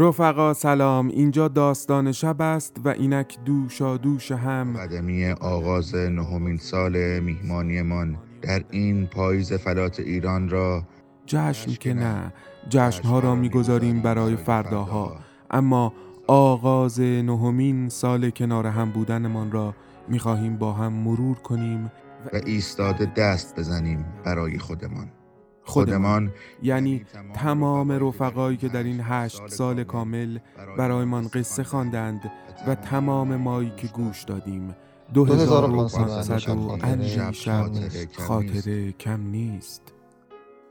رفقا سلام اینجا داستان شب است و اینک دوشا دوش هم. قدمی آغاز نهمین سال میهمانیمان در این پاییز فلات ایران را جشن که نه جشنها را می‌گذاریم برای فرداها. اما آغاز نهمین سال کنار هم بودنمان را می‌خواهیم با هم مرور کنیم و ایستاده دست بزنیم برای خودمان. خودمان. یعنی تمام رفقایی که در این هشت سال کامل برایمان قصه خواندند و تمام مایی که گوش دادیم. دو هزار و پانصد و اندی شب خاطره کم نیست.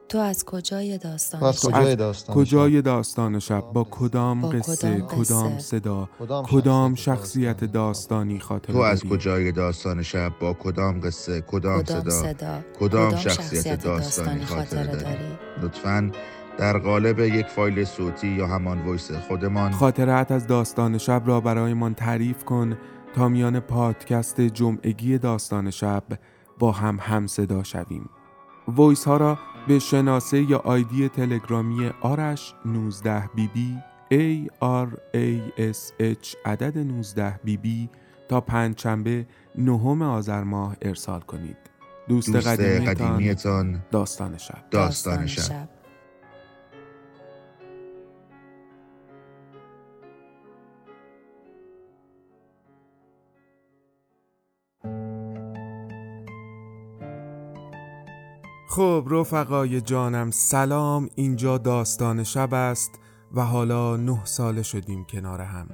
تو از کجای داستان از شب؟ کجای داستان کجای داستان شب؟ با کدام با قصه؟ کدام قصه؟ کدام صدا؟ کدام شخصیت داستانی؟ خاطره تو از؟ کجای داستان شب؟ با کدام قصه؟ کدام صدا؟ کدام شخصیت داستانی خاطره داری؟ لطفا در قالب یک فایل صوتی یا همان voice خودمان خاطرات از داستان شب را برایمان تعریف کن تا میان پادکست جمعگی داستان شب با هم هم صدا شویم. voice ها را به شناسه یا آیدی تلگرامی آرش 19 B B A R A S H عدد 19 B B تا پنجشنبه نهم آذر ماه ارسال کنید. دوست, دوست قدیمیتان قدیمیتان داستان شب. داستان شب. خب رفقای جانم سلام اینجا داستان شب است و حالا نه ساله شدیم کنار هم.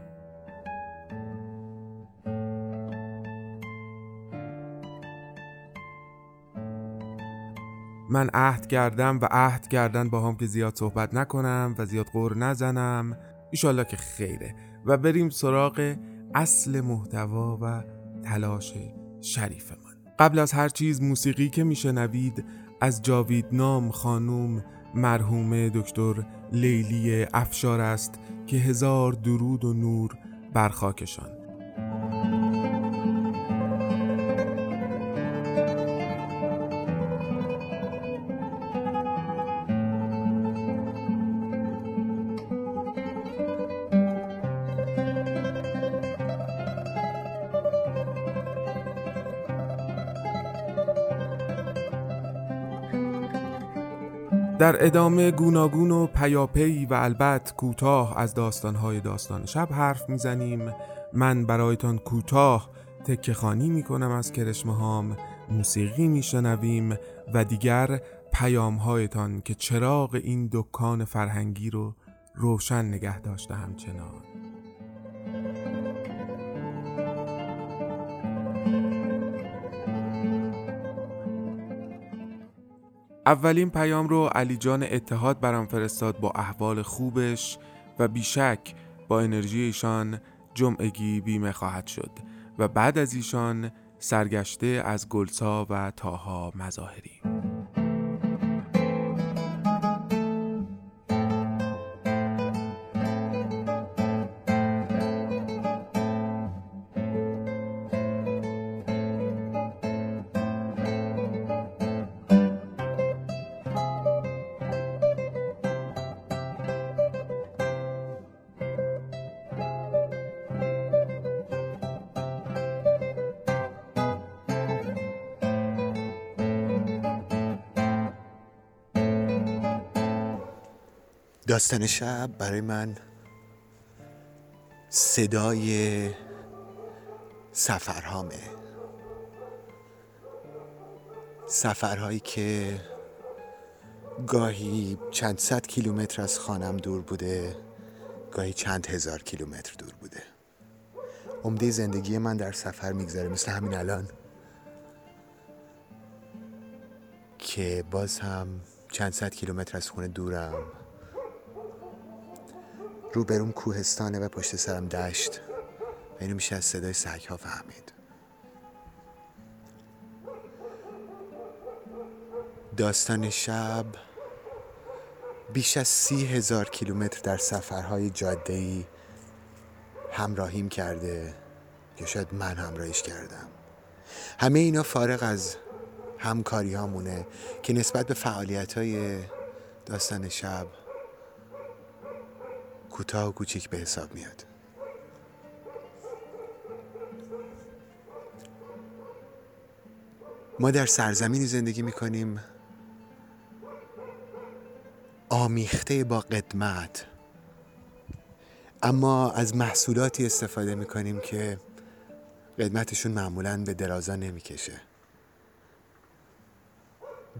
من عهد کردم و عهد کردن با هم که زیاد صحبت نکنم و زیاد قور نزنم. ایشالله که خیره. و بریم سراغ اصل محتوا و تلاش شریف من قبل از هر چیز موسیقی که میشنوید از جاوید نام خانوم مرحوم دکتر لیلی افشار است که هزار درود و نور بر خاکشان. در ادامه گوناگون و پیاپی و البته کوتاه از داستانهای داستان شب حرف می‌زنیم. من برایتان کوتاه تکه خانی می‌کنم از کرشمه هام موسیقی میشنویم و دیگر پیام هایتان که چراغ این دکان فرهنگی رو روشن نگه داشته همچنان. اولین پیام رو علی جان اتحاد برام فرستاد با احوال خوبش و بیشک با انرژی ایشان جمعگی بیمه خواهد شد و بعد از ایشان سرگشته از گلسا و تاها مظاهری داستان شب برای من صدای سفرهامه. سفرهایی که گاهی چند صد کیلومتر از خانم دور بوده گاهی چند هزار کیلومتر دور بوده. عمده زندگی من در سفر میگذره مثل همین الان. که باز هم چند صد کیلومتر از خونه دورم. روبروم کوهستانه و پشت سرم دشت. و اینو میشه از صدای سگ ها فهمید. داستان شب بیش از سی هزار کیلومتر در سفرهای جاده‌ای همراهیم کرده یا شاید من همراهیش کردم. همه اینا فارغ از همکاری هامونه که نسبت به فعالیت های داستان شب کوتاه و کوچیک به حساب میاد. ما در سرزمینی زندگی می‌کنیم. آمیخته با قدمت. اما از محصولاتی استفاده می‌کنیم که قدمتشون معمولا به درازا نمی‌کشه.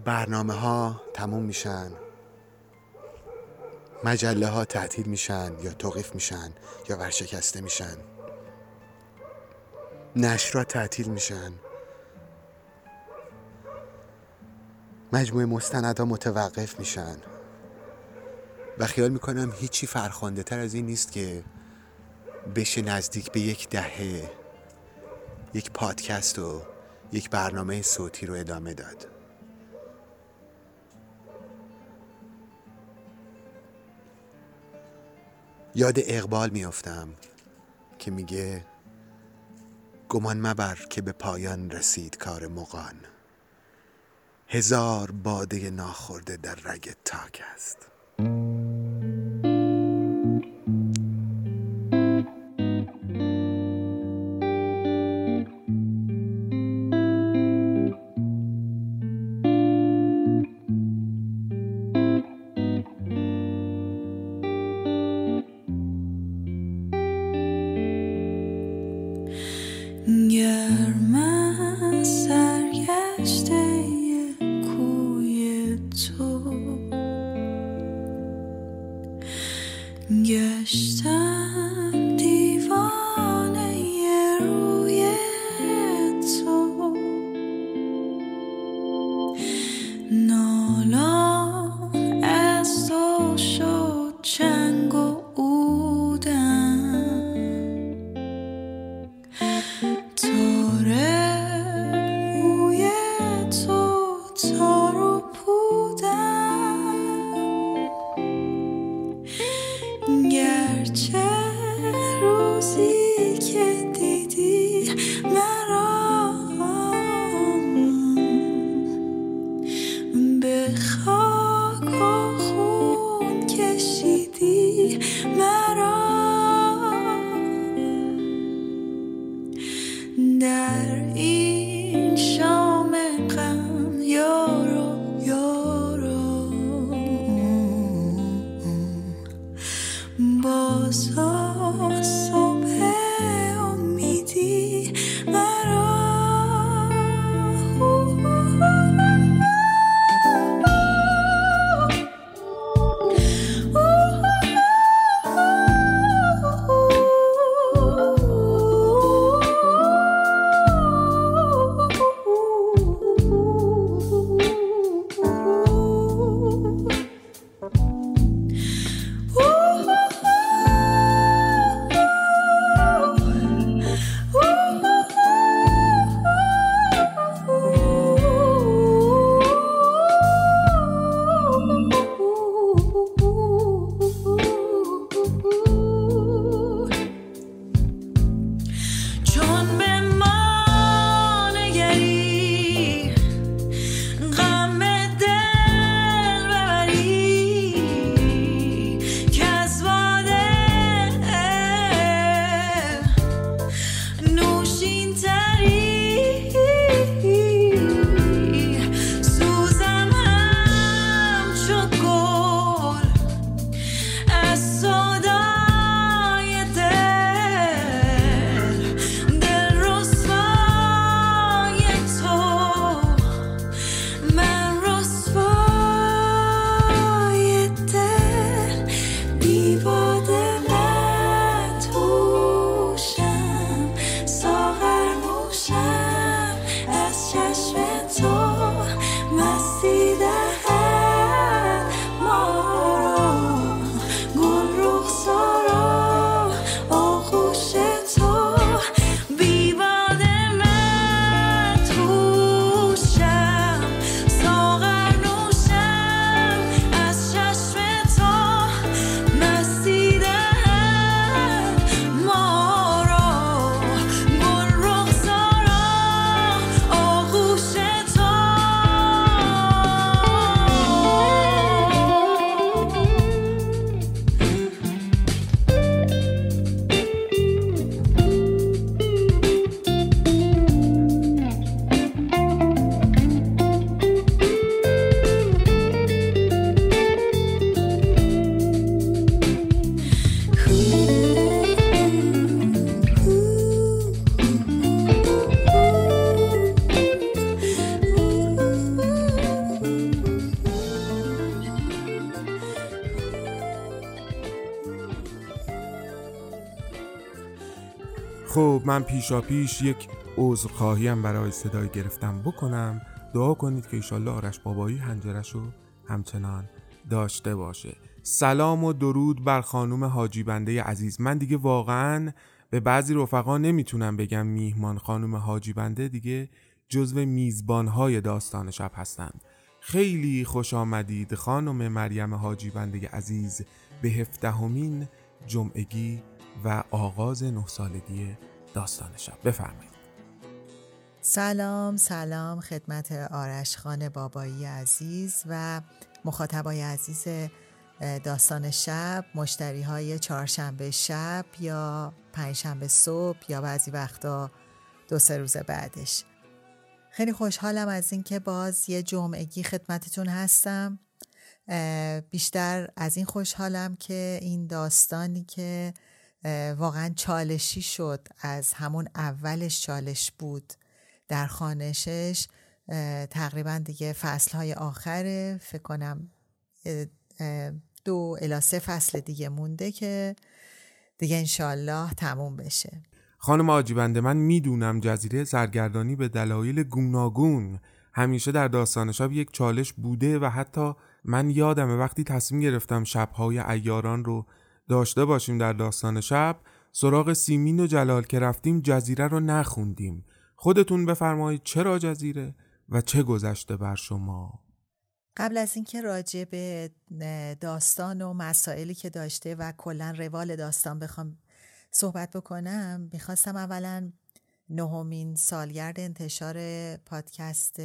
برنامه ها تموم میشن. مجله ها تعطیل میشن یا توقیف میشن یا ورشکسته میشن. نشرها تعطیل میشن. مجموعه مستندها متوقف میشن. و خیال می‌کنم هیچی فرخنده تر از این نیست که بشه نزدیک به یک دهه یک پادکست و یک برنامه صوتی رو ادامه داد. یاد اقبال میافتم که میگه گمان مبر که به پایان رسید کار مقان هزار باده ناخورده در رگ تاک است. Gestern من پیشا پیش یک عذرخواهی هم برای صدای گرفتم بکنم. دعا کنید که ایشالله آرش بابایی هنجرش رو همچنان داشته باشه. سلام و درود بر خانم حاجی بنده عزیز. من دیگه واقعا به بعضی رفقا نمی‌تونم بگم میهمان خانم حاجی بنده دیگه جزو میزبانهای داستان شب هستند. خیلی خوش آمدید خانم مریم حاجی بنده عزیز به هفدهمین جمعگی و آغاز نه سالگی داستان شب. بفرمایید. سلام سلام خدمت آرش خان بابایی عزیز و مخاطبای عزیز داستان شب مشتری های چهارشنبه شب یا پنجشنبه صبح یا بعضی وقتا دو سه روز بعدش. خیلی خوشحالم از اینکه باز یه جمعگی خدمتتون هستم. بیشتر از این خوشحالم که این داستانی که واقعا چالشی شد از همون اولش چالش بود. در خانشش تقریبا دیگه فصلهای آخره فکر کنم دو الا سه فصل دیگه مونده که دیگه انشالله تموم بشه. خانم آجیبنده من می‌دونم جزیره سرگردانی به دلایل گوناگون. همیشه در داستان شب یک چالش بوده و حتی من یادمه وقتی تصمیم گرفتم شبهای ایاران رو داشته باشیم در داستان شب سراغ سیمین و جلال که رفتیم جزیره رو نخوندیم. خودتون بفرمایید چرا جزیره و چه گذشته بر شما؟ قبل از اینکه راجع به داستان و مسائلی که داشته و کلا روال داستان بخوام صحبت بکنم می‌خواستم اولا نهمین سالگرد انتشار پادکست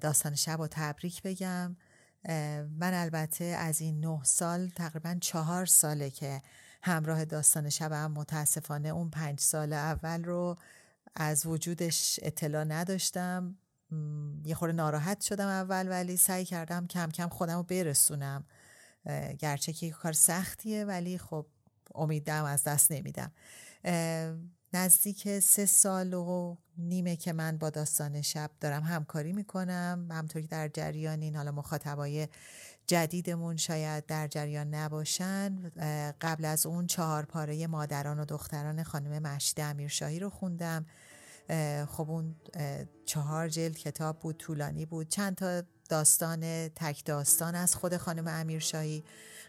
داستان شب و تبریک بگم. من البته از این نه سال تقریبا چهار ساله که همراه داستان شبم متاسفانه اون پنج سال اول رو از وجودش اطلاع نداشتم. یه خورده ناراحت شدم اول ولی سعی کردم کم کم خودم رو برسونم. گرچه که کار سختیه ولی خب امیدم از دست نمیدم. نزدیک سه سال و نیمه که من با داستان شب دارم همکاری می‌کنم. همطوری در جریانین حالا مخاطبای جدیدمون شاید در جریان نباشن. قبل از اون چهار پاره مادران و دختران خانم مشید امیرشاهی رو خوندم. خب اون چهار جلد کتاب بود طولانی بود. چند تا داستان تک داستان از خود خانم امیرشاهی.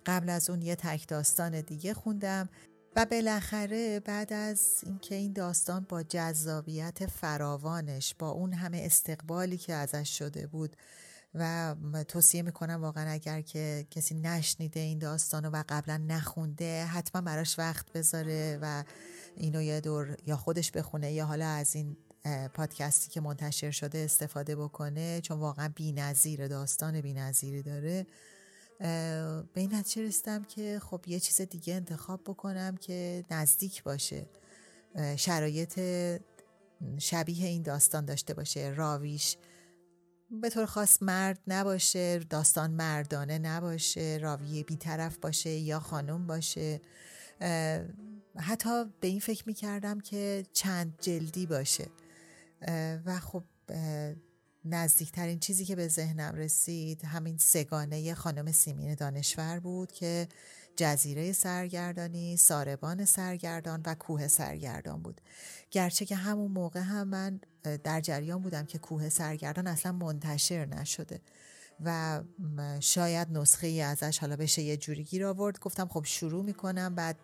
قبل از اون یه تک داستان دیگه خوندم. و بالاخره بعد از اینکه این داستان با جذابیت فراوانش با اون همه استقبالی که ازش شده بود و توصیه می‌کنم واقعا اگر که کسی نشنیده این داستان و قبلا نخونده حتما براش وقت بذاره و اینو یه دور یا خودش بخونه یا حالا از این پادکستی که منتشر شده استفاده بکنه چون واقعا بی نظیر داستان بی نظیری داره. به این نتیجه رسیدم که خب یه چیز دیگه انتخاب بکنم که نزدیک باشه. شرایط شبیه این داستان داشته باشه. راویش به طور خاص مرد نباشه داستان مردانه نباشه راوی بیطرف باشه یا خانم باشه. حتی به این فکر می کردم که چند جلدی باشه. و خب نزدیکترین چیزی که به ذهنم رسید همین سگانه خانم سیمین دانشور بود که جزیره سرگردانی، ساربان سرگردان و کوه سرگردان بود. گرچه که همون موقع هم من در جریان بودم که کوه سرگردان اصلا منتشر نشده و شاید نسخه ای ازش حالا بشه یه جوری گیر آورد. گفتم خب شروع می‌کنم بعد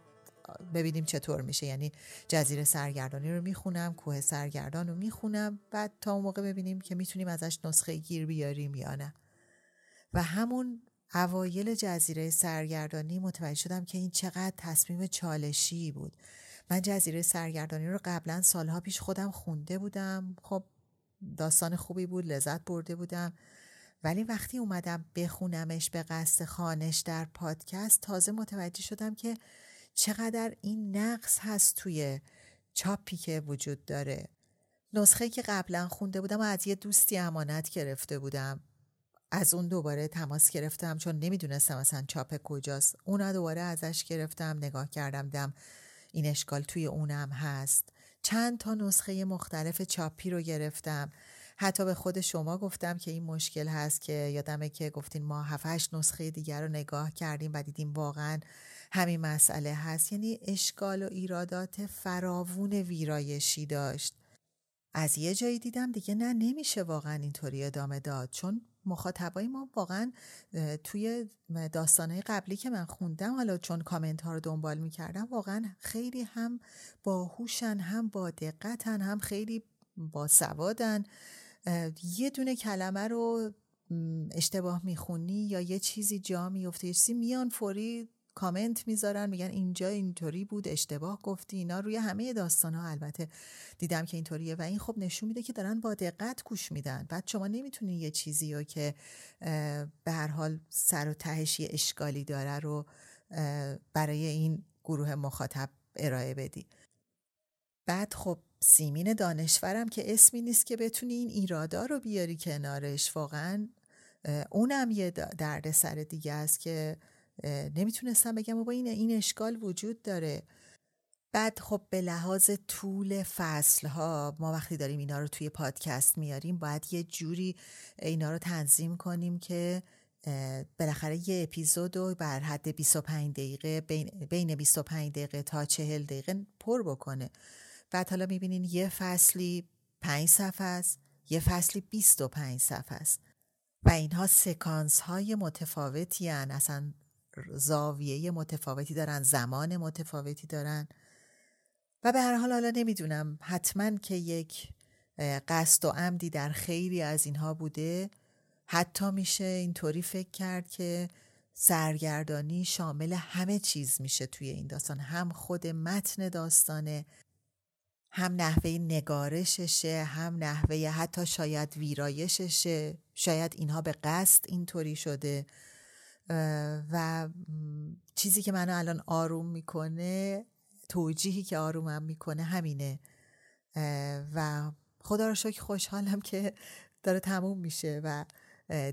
ببینیم چطور میشه. یعنی جزیره سرگردانی رو می‌خونم کوه سرگردان رو می‌خونم بعد تا اون موقع ببینیم که می‌تونیم ازش نسخه گیر بیاریم یا نه. و همون اوایل جزیره سرگردانی متوجه شدم که این چقدر تصمیم چالشی بود. من جزیره سرگردانی رو قبلا سالها پیش خودم خونده بودم. خب داستان خوبی بود لذت برده بودم. ولی وقتی اومدم بخونمش به قصد خانش در پادکست تازه متوجه شدم که چقدر این نقص هست توی چاپی که وجود داره. نسخه که قبلا خونده بودم و از یه دوستی امانت گرفته بودم. از اون دوباره تماس گرفتم چون نمی‌دونستم مثلا چاپ کجاست. اونا دوباره ازش گرفتم نگاه کردم دم این اشکال توی اونم هست. چند تا نسخه مختلف چاپی رو گرفتم. حتی به خود شما گفتم که این مشکل هست که یادمه که گفتین ما هفتش نسخه دیگر رو نگاه کردیم و دیدیم واقعا همین مسئله هست. یعنی اشکال و ایرادات فراوون ویرایشی داشت. از یه جایی دیدم دیگه نه نمیشه واقعا اینطوری ادامه داد. چون مخاطبای ما واقعا توی داستانهای قبلی که من خوندم حالا چون کامنت ها رو دنبال می‌کردم واقعا خیلی هم باهوشن هم با دقتن هم خیلی با سوادن. یه دونه کلمه رو اشتباه می‌خونی یا یه چیزی جا میفته یه چیزی میان فوری کامنت می‌ذارن میگن اینجا اینطوری بود اشتباه گفتی اینا روی همه داستان ها البته دیدم که اینطوریه و این خب نشون میده که دارن با دقت گوش میدن. بعد شما نمی‌تونین یه چیزی رو که به هر حال سر و تهش یه اشکالی داره رو برای این گروه مخاطب ارائه بدی. بعد خب سیمین دانشورم که اسمی نیست که بتونی این ایرادا رو بیاری کنارش واقعا اونم یه درد سر دیگه است که نمی‌تونستم بگم با این این اشکال وجود داره. بعد خب به لحاظ طول فصل ها ما وقتی داریم اینا رو توی پادکست میاریم باید یه جوری اینا رو تنظیم کنیم که بالاخره یه اپیزود رو بر حد 25 دقیقه بین 25 دقیقه تا 40 دقیقه پر بکنه. بعد حالا می‌بینین یه فصلی 5 صفحه است یه فصلی 25 صفحه است. و اینها سکانس های متفاوتی هن. اصلا زاویه متفاوتی دارن زمان متفاوتی دارن. و به هر حال حالا نمی‌دونم حتما که یک قصد و عمدی در خیلی از اینها بوده. حتی میشه اینطوری فکر کرد که سرگردانی شامل همه چیز میشه توی این داستان. هم خود متن داستانه هم نحوه نگارششه هم نحوه حتی شاید ویرایششه. شاید اینها به قصد اینطوری شده. و چیزی که منو الان آروم می‌کنه توجیهی که آرومم می‌کنه همینه. و خدا رو شکر خوشحالم که داره تموم میشه و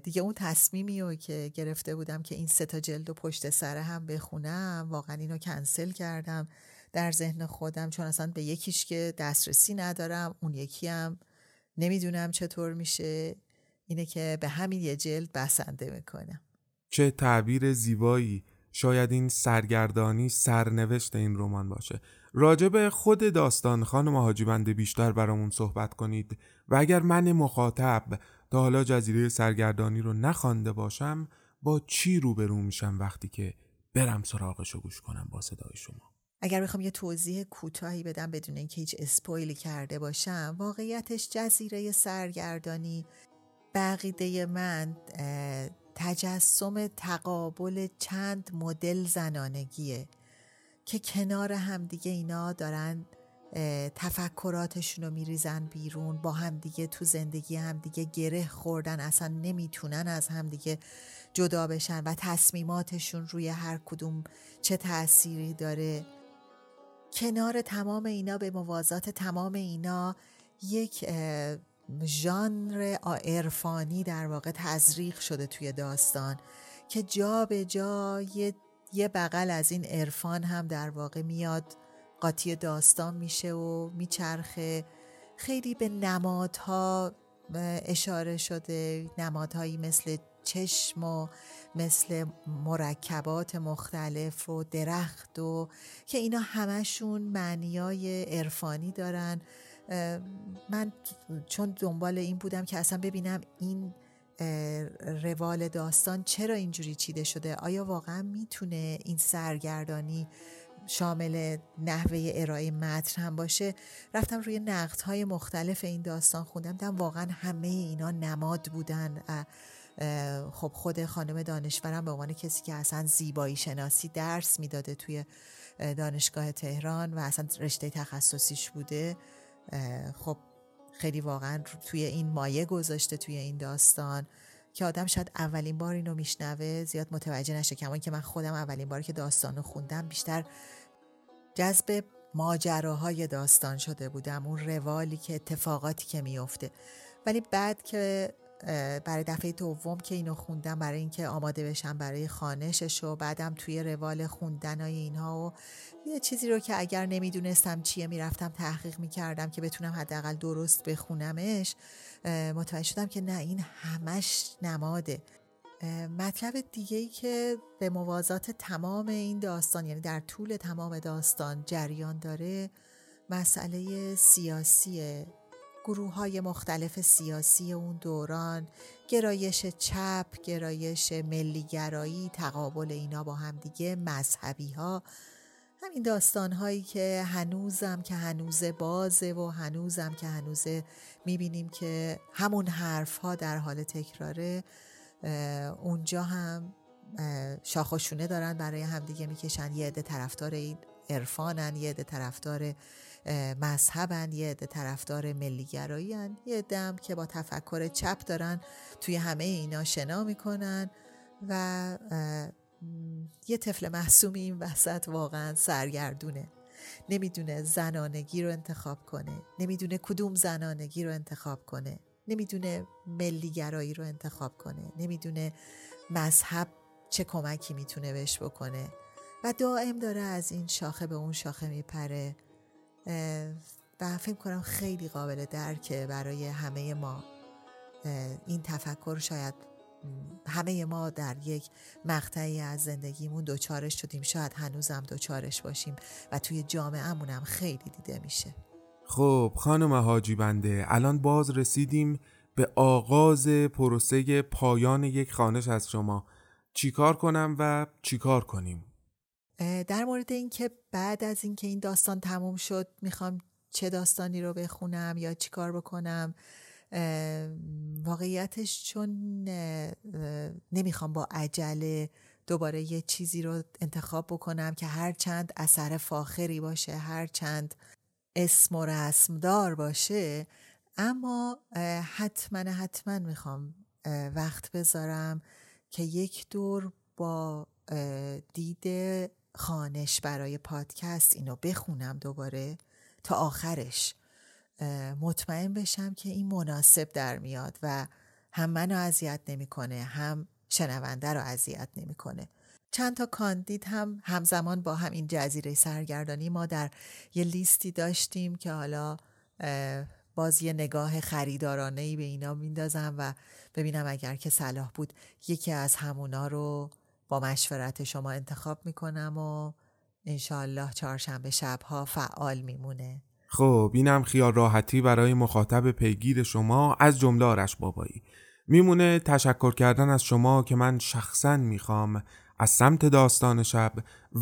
دیگه اون تصمیمی رو که گرفته بودم که این سه تا جلد و پشت سر هم بخونم واقعا اینو کنسل کردم در ذهن خودم چون اصلا به یکیش که دسترسی ندارم اون یکی هم نمی‌دونم چطور میشه. اینه که به همین یه جلد بسنده می‌کنم. چه تعبیر زیبایی. شاید این سرگردانی سرنوشت این رمان باشه. راجب خود داستان خانم حاجی بنده بیشتر برامون صحبت کنید. و اگر من مخاطب تا حالا جزیره سرگردانی رو نخوانده باشم با چی روبرو میشم وقتی که برم سراغش رو گوش کنم با صدای شما؟ اگر بخوام یه توضیح کوتاهی بدم بدون اینکه هیچ اسپویلی کرده باشم واقعیتش جزیره سرگردانی بقیده من تجسم تقابل چند مدل زنانگیه که کنار همدیگه اینا دارن تفکراتشون رو میریزن بیرون با همدیگه تو زندگی همدیگه گره خوردن اصلا نمی‌تونن از همدیگه جدا بشن و تصمیماتشون روی هر کدوم چه تأثیری داره. کنار تمام اینا به موازات تمام اینا یک ژانر عرفانی در واقع تزریق شده توی داستان که جا به جا یه, یه بغل از این عرفان هم در واقع میاد قاطی داستان میشه و میچرخه. خیلی به نمادها اشاره شده نمادهایی مثل چشم و مثل مرکبات مختلف و درخت و که اینا همشون معنیای عرفانی دارن. من چون دنبال این بودم که اصلا ببینم این روال داستان چرا اینجوری چیده شده. آیا واقعا می‌تونه این سرگردانی شامل نحوه ارائه متن هم باشه؟ رفتم روی نقد های مختلف این داستان خوندم. دیدم واقعا همه اینا نماد بودن. خب خود خانم دانشورم به عنوان کسی که اصلا زیبایی شناسی درس می‌داده توی دانشگاه تهران و اصلا رشته تخصصیش بوده. خب خیلی واقعا توی این مایه گذاشته توی این داستان که آدم شاید اولین بار اینو میشنوه زیاد متوجه نشه کمان که من خودم اولین بار که داستانو خوندم بیشتر جذب ماجراهای داستان شده بودم اون روالی که اتفاقاتی که میفته ولی بعد که برای دفعه دوم که اینو خوندم برای اینکه آماده بشم برای خانشش و بعدم توی روال خوندن های اینها و یه چیزی رو که اگر نمی‌دونستم چیه می‌رفتم تحقیق می‌کردم که بتونم حداقل درست بخونمش. متوجه شدم که نه این همش نماده. مطلب دیگه ای که به موازات تمام این داستان یعنی در طول تمام داستان جریان داره مسئله سیاسی گروه های مختلف سیاسی اون دوران گرایش چپ، گرایش ملیگرایی، تقابل اینا با هم دیگه مذهبی ها همین داستان هایی که هنوزم که هنوز بازه و هنوزم که هنوز می‌بینیم که همون حرف ها در حال تکراره اونجا هم شاخشونه دارن برای همدیگه می‌کشن. یه عده طرفدار این عرفانن یه عده طرفدار مذهبن یه عده طرفدار ملیگرایی یه دم که با تفکر چپ دارن توی همه اینا شنا می‌کنن و یه طفل محسومی این وسط واقعا سرگردونه. نمی‌دونه زنانگی رو انتخاب کنه. نمی‌دونه کدوم زنانگی رو انتخاب کنه. نمی‌دونه ملیگرایی رو انتخاب کنه. نمی‌دونه مذهب چه کمکی می‌تونه بهش بکنه. و دائم داره از این شاخه به اون شاخه میپره. و فکر کنم خیلی قابل درکه برای همه ما. این تفکر شاید همه ما در یک مقطعی از زندگیمون دوچارش شدیم. شاید هنوزم دوچارش باشیم و توی جامعهمون هم خیلی دیده میشه. خب خانم حاجی بنده الان باز رسیدیم به آغاز پروسه پایان یک خانش از شما. چیکار کنم و چیکار کنیم؟ در مورد اینکه بعد از اینکه این داستان تموم شد می‌خوام چه داستانی رو بخونم یا چیکار بکنم واقعیتش چون نمی‌خوام با عجله دوباره یه چیزی رو انتخاب بکنم که هر چند اثر فاخری باشه هر چند اسم و رسمدار باشه اما حتما حتما می‌خوام وقت بذارم که یک دور با دید خانش برای پادکست اینو بخونم دوباره تا آخرش. مطمئن بشم که این مناسب در میاد و هم منو اذیت نمی‌کنه هم شنونده رو اذیت نمی‌کنه. چند تا کاندید هم همزمان با هم این جزیره سرگردانی ما در یه لیستی داشتیم که حالا باز یه نگاه خریدارانه ای به اینا میندازم و ببینم اگر که صلاح بود یکی از همونا رو با مشورت شما انتخاب می‌کنم و انشالله چهارشنبه شبها فعال میمونه. خب اینم خیال راحتی برای مخاطب پیگیر شما از جمله آرش بابایی. میمونه تشکر کردن از شما که من شخصا می‌خوام از سمت داستان شب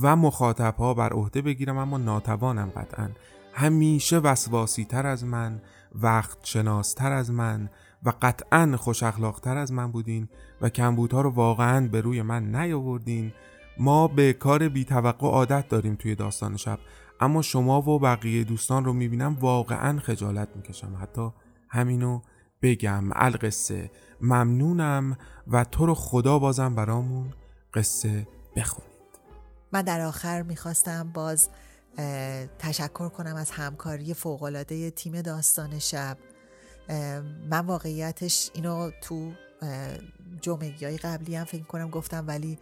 و مخاطب ها بر عهده بگیرم اما ناتوانم قطعا. همیشه وسواسی تر از من وقت شناستر از من و قطعا خوش اخلاقتر از من بودین و کمبودها رو واقعا به روی من نیاوردین. ما به کار بی توقع عادت داریم توی داستان شب اما شما و بقیه دوستان رو می‌بینم واقعا خجالت می‌کشم. حتی همینو بگم. القصه. ممنونم و تو رو خدا بازم برامون قصه بخونید. من در آخر می‌خواستم باز تشکر کنم از همکاری فوقالعاده تیم داستان شب. من واقعیتش اینو تو جمعه های قبلی هم فکر کنم گفتم ولی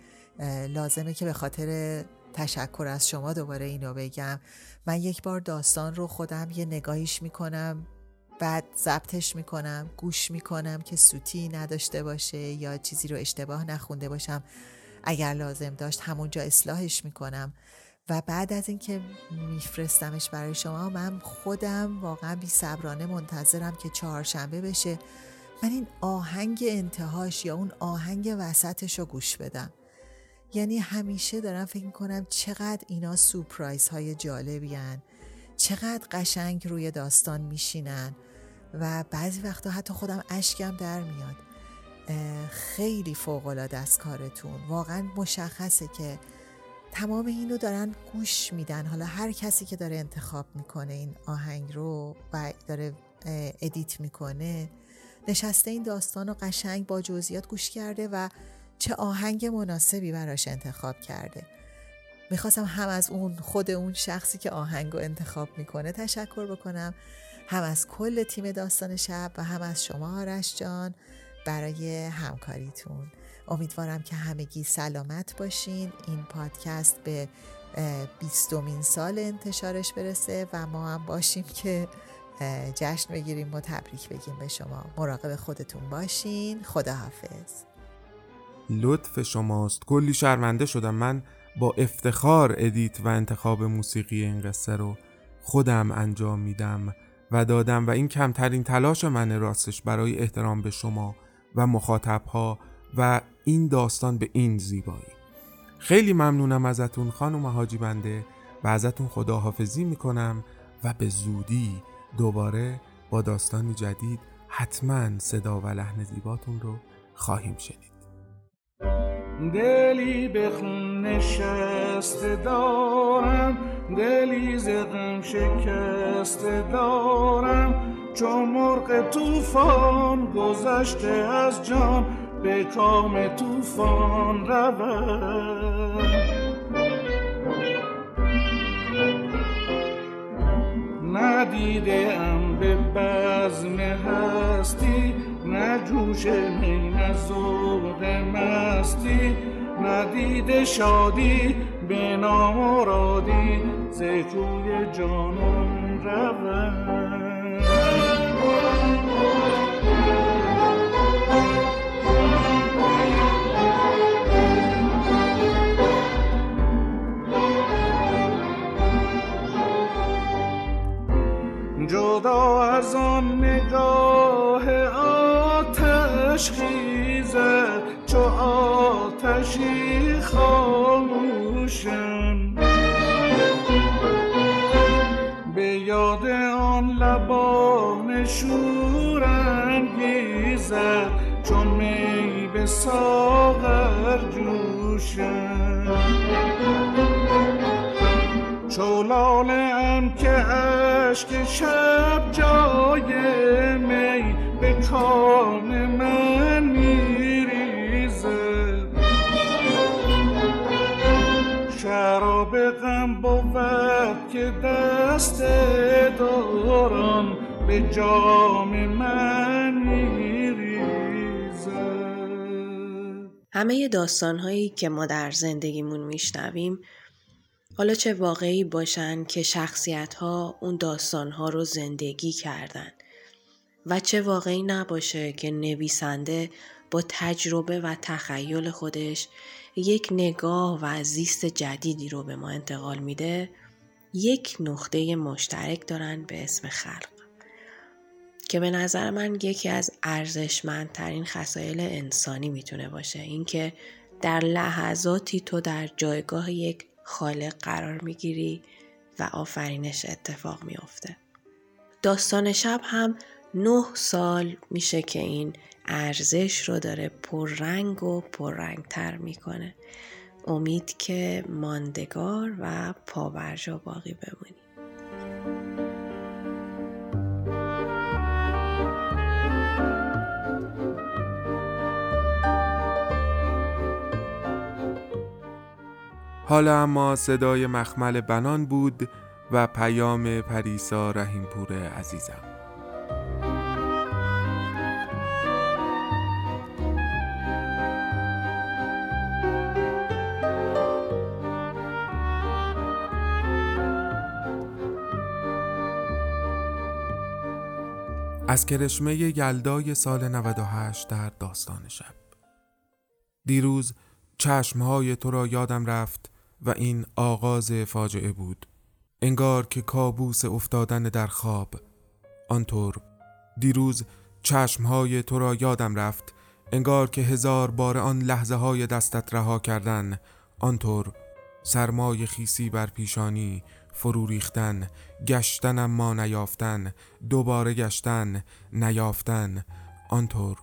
لازمه که به خاطر تشکر از شما دوباره اینو بگم. من یک بار داستان رو خودم یه نگاهیش می‌کنم بعد ضبطش می‌کنم گوش می‌کنم که سوتی نداشته باشه یا چیزی رو اشتباه نخونده باشم. اگر لازم داشت همونجا اصلاحش می‌کنم. و بعد از اینکه میفرستمش برای شما من خودم واقعا بی صبرانه منتظرم که چهارشنبه بشه. من این آهنگ انتهاش یا اون آهنگ وسطش رو گوش بدم. یعنی همیشه دارم فکر کنم چقدر اینا سورپرایز های جالبی هن. چقدر قشنگ روی داستان میشینن. و بعضی وقتا حتی خودم اشکم در میاد. خیلی فوق العاده از کارتون. واقعا مشخصه که تمام اینو دارن گوش میدن. حالا هر کسی که داره انتخاب می‌کنه این آهنگ رو و داره ادیت می‌کنه نشسته این داستان رو قشنگ با جزئیات گوش کرده و چه آهنگ مناسبی براش انتخاب کرده. می‌خواستم هم از اون خود اون شخصی که آهنگ رو انتخاب می‌کنه تشکر بکنم. هم از کل تیم داستان شب و هم از شما آرش جان برای همکاریتون. امیدوارم که همگی سلامت باشین. این پادکست به بیستمین سال انتشارش برسه و ما هم باشیم که جشن بگیریم و تبریک بگیم به شما. مراقب خودتون باشین. خداحافظ. لطف شماست. کلی شرمنده شدم. من با افتخار ادیت و انتخاب موسیقی این قصه رو خودم انجام میدم و دادم و این کمترین تلاش من راستش برای احترام به شما و مخاطبها و این داستان به این زیبایی. خیلی ممنونم ازتون خانم حاجی بنده و ازتون خداحافظی می‌کنم و به زودی دوباره با داستانی جدید حتما صدا و لحن زیباتون رو خواهیم شنید. دلی به خون نشسته دارم دلی زغم شکسته دارم. چون مرغ توفان گذشته از جان به کام توفان روم ندیده ام به بزم هستی نه جوش می نه ذوق مستی. ندیده شادی به نامرادی ز کوی جانان روم جدا از آن نگاه آتش خیزد چو آتشی خاموشم. به یاد آن لبان شورانگیزد چون می به ساغر جوشم. چولاله ام که عشق شب جای می به کام من میریزه. شراب غم بود که دست داران به جام من میریزه. همه داستان هایی که ما در زندگیمون میشنویم حالا چه واقعی باشن که شخصیت ها اون داستان ها رو زندگی کردن و چه واقعی نباشه که نویسنده با تجربه و تخیل خودش یک نگاه و زیست جدیدی رو به ما انتقال میده یک نقطه مشترک دارن به اسم خلق که به نظر من یکی از ارزشمندترین خصایل انسانی می‌تونه باشه. اینکه در لحظاتی تو در جایگاه یک خالق قرار می‌گیری و آفرینش اتفاق میافته. داستان شب هم نه سال میشه که این ارزش رو داره پررنگ و پررنگتر می‌کنه. امید که ماندگار و پاورجا باقی بمونی. حالا اما صدای مخمل بنان بود و پیام پریسا رحیمپور عزیزم. از کرشمه یلدای سال 98 در داستان شب. دیروز چشمهای تو را یادم رفت و این آغاز فاجعه بود. انگار که کابوس افتادن در خواب. آنطور دیروز چشمهای تو را یادم رفت. انگار که هزار بار آن لحظه های دستت رها کردن. آنطور سرمای خیسی بر پیشانی فرو ریختن. گشتن اما نیافتن. دوباره گشتن نیافتن. آنطور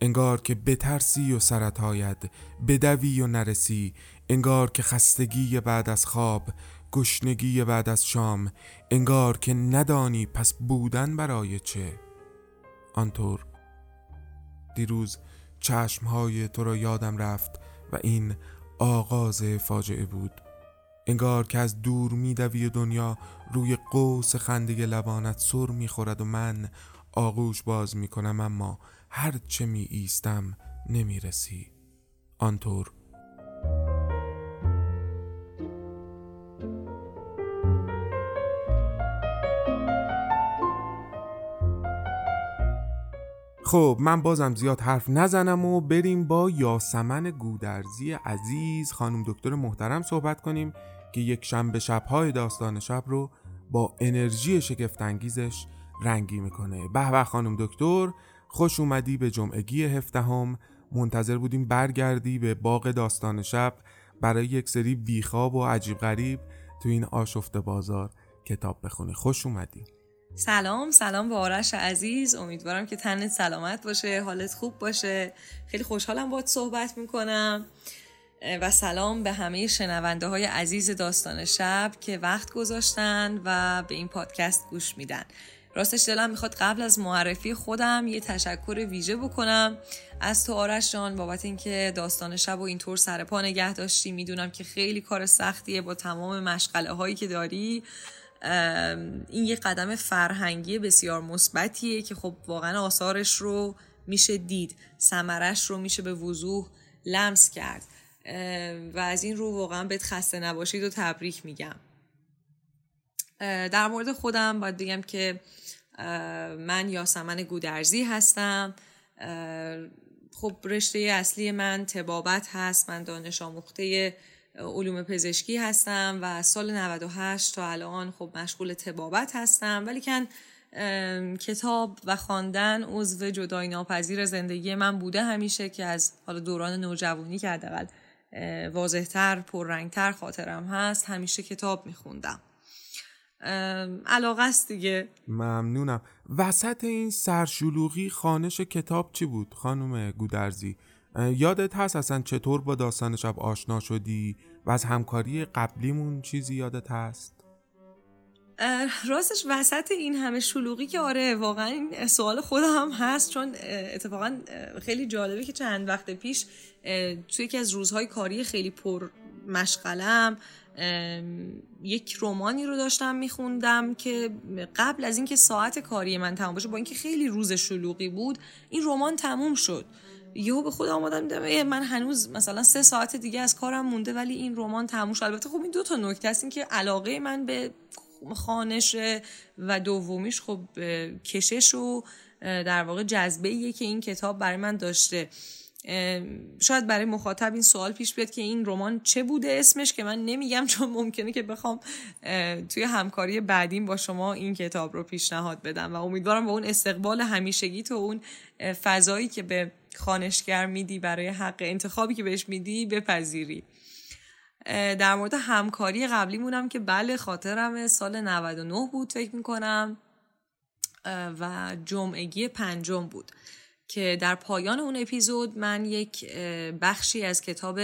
انگار که بترسی و سرت آید. بدوی و نرسی. انگار که خستگی بعد از خواب گشنگی بعد از شام انگار که ندانی پس بودن برای چه. آنطور دیروز چشمهای تو را یادم رفت و این آغاز فاجعه بود. انگار که از دور میدوی دنیا روی قوس خنده لبانت سر می‌خورد و من آغوش باز می‌کنم اما هر چه می ایستم نمی رسی آنطور خب من بازم زیاد حرف نزنم و بریم با یاسمن گودرزی عزیز خانم دکتر محترم صحبت کنیم که یک شنبه شبهای داستان شب رو با انرژی شگفتانگیزش رنگی می‌کنه. به به خانم دکتر خوش اومدی به جمعگی هفدهم. منتظر بودیم برگردی به باغ داستان شب برای یک سری بیخواب و عجیب غریب تو این آشفت بازار کتاب بخونی. خوش اومدی. سلام سلام به آرش عزیز. امیدوارم که تنت سلامت باشه حالت خوب باشه. خیلی خوشحالم باید صحبت می‌کنم. و سلام به همه شنونده های عزیز داستان شب که وقت گذاشتن و به این پادکست گوش میدن. راستش دلم می‌خواد قبل از معرفی خودم یه تشکر ویژه بکنم. از تو آرش جان بابت اینکه داستان شب و اینطور سر پا نگه داشتی می‌دونم که خیلی کار سختیه با تمام مشغله هایی که داری. این یه قدم فرهنگی بسیار مثبتیه که خب واقعا آثارش رو میشه دید سمرش رو میشه به وضوح لمس کرد. و از این رو واقعا بهت خسته نباشید و تبریک میگم. در مورد خودم باید بگم که من یاسمن گودرزی هستم. خب رشته اصلی من تبابت هست من دانش آموخته علوم پزشکی هستم و سال 98 تا الان خب مشغول تبابت هستم. ولی کن کتاب و خواندن عضو جدای ناپذیر زندگی من بوده همیشه که از حالا دوران نوجوانی که حداقل واضحتر پررنگتر خاطرم هست همیشه کتاب میخوندم. علاقه است دیگه. ممنونم. وسط این سرشلوغی خانش کتاب چی بود؟ خانم گودرزی یادت هست اصلا چطور با داستان شب آشنا شدی و از همکاری قبلیمون چیزی یادت هست؟ راستش وسط این همه شلوغی که آره واقعا این سوال خودم هست چون اتفاقا خیلی جالبه که چند وقت پیش توی یکی از روزهای کاری خیلی پر مشغلم یک رومانی رو داشتم میخوندم که قبل از اینکه ساعت کاری من تمام باشه با اینکه خیلی روز شلوغی بود این رمان تموم شد. یهو به خودم آمدم دیدم من هنوز مثلا سه ساعت دیگه از کارم مونده ولی این رمان تموم شد. البته خب این دو تا نکته است. این که علاقه من به خانش و دومیش خب کشش و در واقع جذبه که این کتاب برای من داشته. شاید برای مخاطب این سوال پیش بیاد که این رمان چه بوده اسمش که من نمیگم چون ممکنه که بخوام توی همکاری بعدیم با شما این کتاب رو پیشنهاد بدم. و امیدوارم با اون استقبال همیشگی تو اون فضایی که به خانشگر میدی برای حق انتخابی که بهش میدی بپذیری. در مورد همکاری قبلی مونم که بله خاطرم سال 99 بود فکر می‌کنم. و جمعگی پنجم بود که در پایان اون اپیزود من یک بخشی از کتاب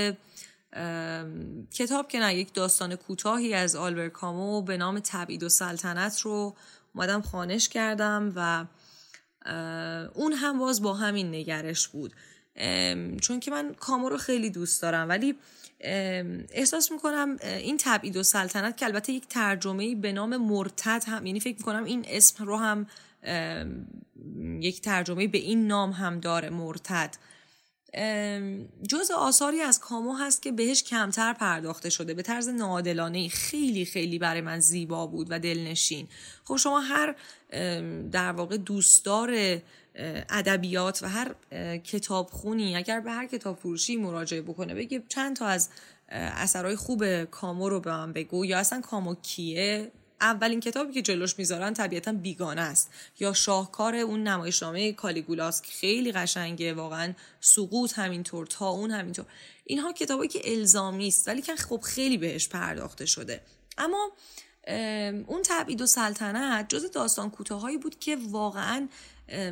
کتاب که نه یک داستان کوتاهی از آلبر کامو به نام تبعید و سلطنت رو اومدم خانش کردم و اون هم باز با همین نگرش بود. چون که من کامو رو خیلی دوست دارم ولی احساس می‌کنم این تبعید و سلطنت که البته یک ترجمه به نام مرتد هم یعنی فکر می‌کنم این اسم رو هم یک ترجمه به این نام هم داره مرتد. جز آثاری از کامو هست که بهش کمتر پرداخته شده. به طرز نادلانه خیلی خیلی برای من زیبا بود و دلنشین. خب شما هر در واقع دوستدار ادبیات و هر کتابخونی اگر به هر کتاب فروشی مراجعه بکنه بگه چند تا از اثرهای خوب کامو رو به من بگو. یا اصلا کامو کیه؟ اولین کتابی که جلوش می‌ذارن طبیعتا بیگانه است. یا شاهکار اون نمایشنامه کالیگولاس که خیلی قشنگه واقعا سقوط همینطور تا اون همینطور. اینها کتابی که الزامی است ولی که خب خیلی بهش پرداخته شده. اما اون تبعید و سلطنت جز داستان کوتاهایی بود که واقعا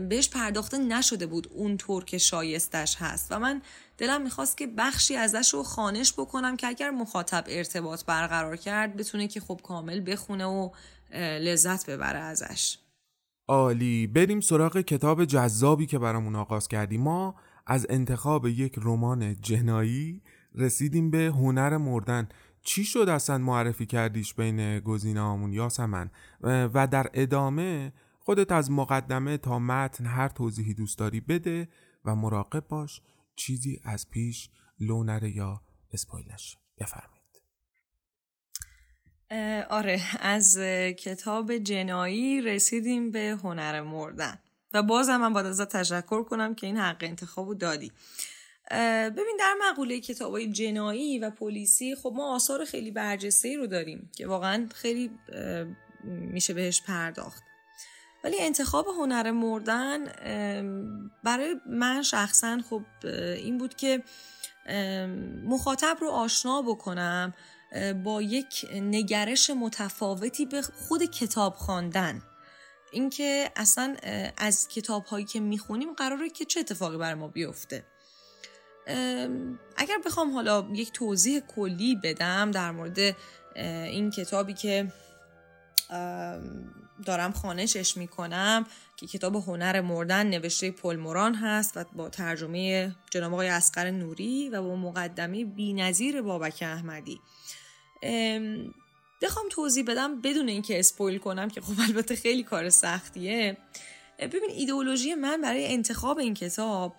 بهش پرداخته نشده بود اونطور که شایستش هست. و من دلم می‌خواست که بخشی ازش رو خانش بکنم که اگر مخاطب ارتباط برقرار کرد بتونه که خب کامل بخونه و لذت ببره ازش. عالی. بریم سراغ کتاب جذابی که برامون آغاز کردیم ما از انتخاب یک رمان جنایی رسیدیم به هنر مردن. چی شد اصلا معرفی کردیش بین گزینه آمون یاسمن و در ادامه خودت از مقدمه تا متن هر توضیحی دوست داری بده و مراقب باش. چیزی از پیش لو نره یا اسپایل نشه. بفرمایید. آره از کتاب جنایی رسیدیم به هنر مردن. و بازم من باید ازت تشکر کنم که این حق انتخاب رو دادی. ببین در مقوله کتاب های جنایی و پلیسی خب ما آثار خیلی برجسته رو داریم که واقعا خیلی میشه بهش پرداخت. ولی انتخاب هنر مردن برای من شخصا خب این بود که مخاطب رو آشنا بکنم با یک نگرش متفاوتی به خود کتاب خواندن. اینکه اصلا از کتاب هایی که می‌خونیم قراره که چه اتفاقی برای ما بیفته. اگر بخوام حالا یک توضیح کلی بدم در مورد این کتابی که دارم خانشش می‌کنم که کتاب هنر مردن نوشته پل موران هست و با ترجمه جناب آقای اسقر نوری و با مقدمه بینظیر بابک احمدی. بخوام توضیح بدم بدون اینکه اسپویل کنم که خب البته خیلی کار سختیه. ببین ایدئولوژی من برای انتخاب این کتاب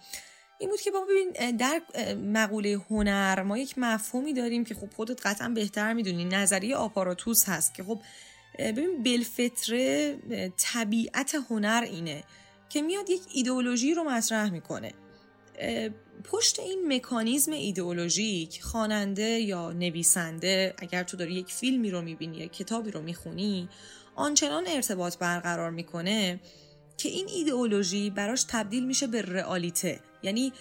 این بود که بابا ببین در مقوله هنر ما یک مفهومی داریم که خب خودت قطعا بهتر می‌دونی. نظریه آپاراتوس هست که خب ببین بلفطره طبیعت هنر اینه که میاد یک ایدئولوژی رو مطرح می‌کنه. پشت این مکانیزم ایدئولوژیک خواننده یا نویسنده اگر تو داری یک فیلمی رو می‌بینی یا کتابی رو می‌خونی آنچنان ارتباط برقرار می‌کنه که این ایدئولوژی براش تبدیل میشه به رئالیته. یعنی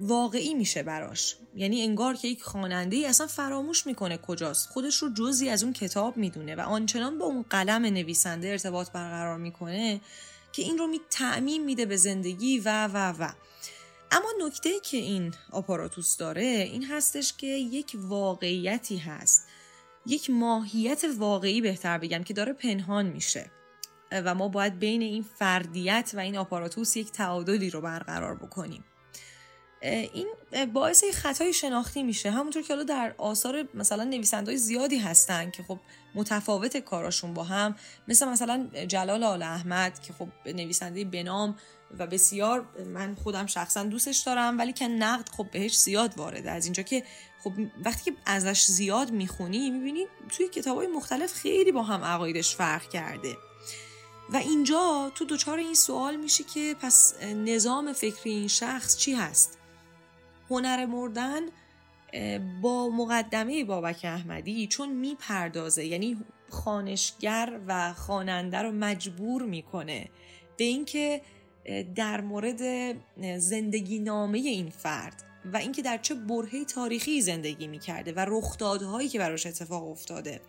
واقعی میشه براش. یعنی انگار که یک خواننده ای اصلا فراموش می‌کنه کجاست. خودش رو جزی از اون کتاب می‌دونه و آنچنان با اون قلم نویسنده ارتباط برقرار می‌کنه که این رو می تعمیم میده به زندگی و و و. اما نکته که این آپاراتوس داره این هستش که یک واقعیتی هست. یک ماهیت واقعی بهتر بگم که داره پنهان میشه. و ما باید بین این فردیت و این آپاراتوس یک تعادلی رو برقرار بکنیم. این باعث خطای شناختی میشه. همونطور که حالا در آثار مثلا نویسندهای زیادی هستن که خب متفاوت کاراشون با هم مثل مثلا جلال آل احمد که خب نویسنده بنام و بسیار من خودم شخصا دوستش دارم ولی که نقد خب بهش زیاد وارده. از اینجا که خب وقتی که ازش زیاد می‌خونی می‌بینی توی کتاب های مختلف خیلی با هم عقایدش فرق کرده. و اینجا تو دوچار این سوال میشه که پس نظام فکری این شخص چی هست؟ هنر مردن با مقدمه بابک احمدی چون می‌پردازه یعنی خانشگر و خواننده رو مجبور می‌کنه به اینکه در مورد زندگی نامه این فرد و اینکه در چه برهه تاریخی زندگی می‌کرده و رخدادهایی که براش اتفاق افتاده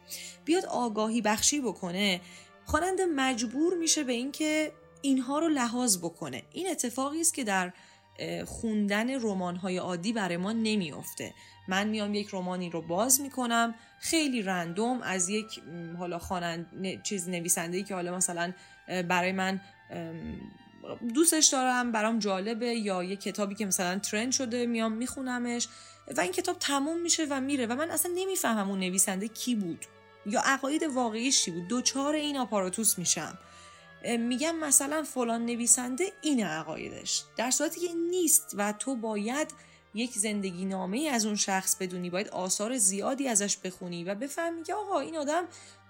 بیاد آگاهی بخشی بکنه. خواننده مجبور میشه به اینکه اینها رو لحاظ بکنه. این اتفاقی است که در خوندن رمان های عادی برای ما نمیافته. من میام یک رومانی رو باز می‌کنم. خیلی رندوم از یک حالا خوانند چیز نویسنده که حالا مثلا برای من دوستش دارم برام جالبه یا یه کتابی که مثلا ترند شده میام میخونمش و این کتاب تموم میشه و میره و من اصلا نمی‌فهمم اون نویسنده کی بود یا عقاید واقعیش چی بود. دوچار این آپاراتوس میشم. میگم مثلا فلان نویسنده این عقایدش. در صورتی که نیست و تو باید یک زندگی نامه از اون شخص بدونی باید آثار زیادی ازش بخونی و بفهمی که آقا این آدم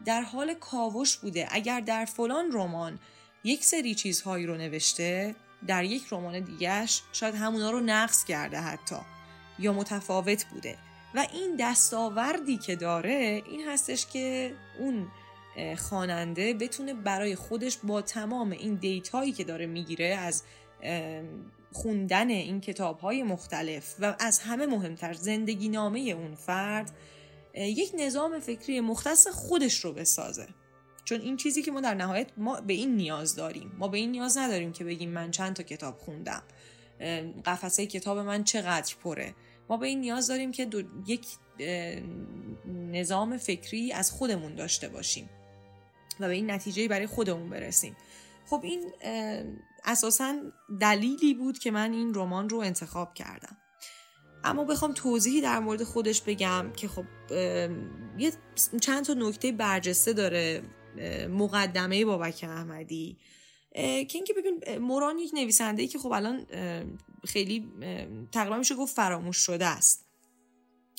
در حال کاوش بوده. اگر در فلان رمان یک سری چیزهایی رو نوشته در یک رمان دیگهش شاید همونا رو نقص کرده حتی یا متفاوت بوده. و این دستاوردی که داره این هستش که اون خواننده بتونه برای خودش با تمام این دیتایی که داره می‌گیره از خوندن این کتاب های مختلف و از همه مهمتر زندگی نامه اون فرد یک نظام فکری مختص خودش رو بسازه. چون این چیزی که ما در نهایت ما به این نیاز داریم. ما به این نیاز نداریم که بگیم من چند تا کتاب خوندم. قفسه کتاب من چقدر پره. ما به این نیاز داریم که یک نظام فکری از خودمون داشته باشیم. و به این نتیجه برای خودمون برسیم. خب این اساسا دلیلی بود که من این رمان رو انتخاب کردم. اما بخوام توضیحی در مورد خودش بگم که خب یه چند تا نکته برجسته داره مقدمه بابک احمدی. که اینکه ببین موران یک نویسنده ای که خب الان خیلی تقریبا میشه گفت فراموش شده است.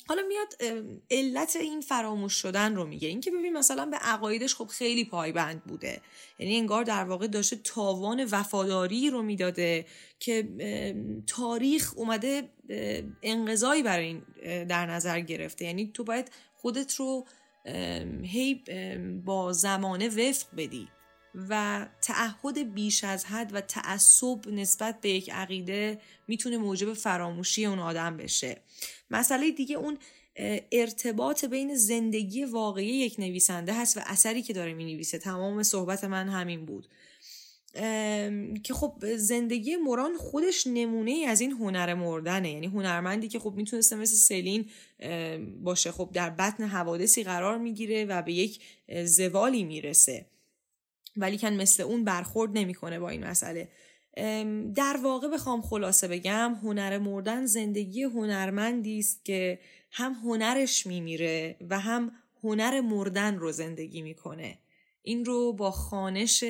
حالا میاد علت این فراموش شدن رو میگه. اینکه ببین مثلا به عقایدش خب خیلی پایبند بوده. یعنی انگار در واقع داشته تاوان وفاداری رو می‌داده که تاریخ اومده انقضایی برای این در نظر گرفته. یعنی تو باید خودت رو هی با زمانه وفق بدی و تعهد بیش از حد و تعصب نسبت به یک عقیده می‌تونه موجب فراموشی اون آدم بشه. مسئله دیگه اون ارتباط بین زندگی واقعی یک نویسنده هست و اثری که داره می نویسه تمام صحبت من همین بود. که خب زندگی موران خودش نمونه ای از این هنر مردنه. یعنی هنرمندی که خب می‌تونسته مثل سلین باشه. خب در بطن حوادثی قرار می‌گیره و به یک زوالی می‌رسه. ولی کن مثل اون برخورد نمی‌کنه با این مسئله. در واقع بخوام خلاصه بگم هنر مردن زندگی هنرمندی است که هم هنرش میمیره و هم هنر مردن رو زندگی می‌کنه. این رو با خانش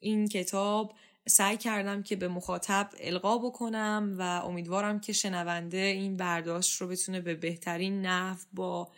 این کتاب سعی کردم که به مخاطب القا بکنم و امیدوارم که شنونده این برداشت رو بتونه به بهترین نحو با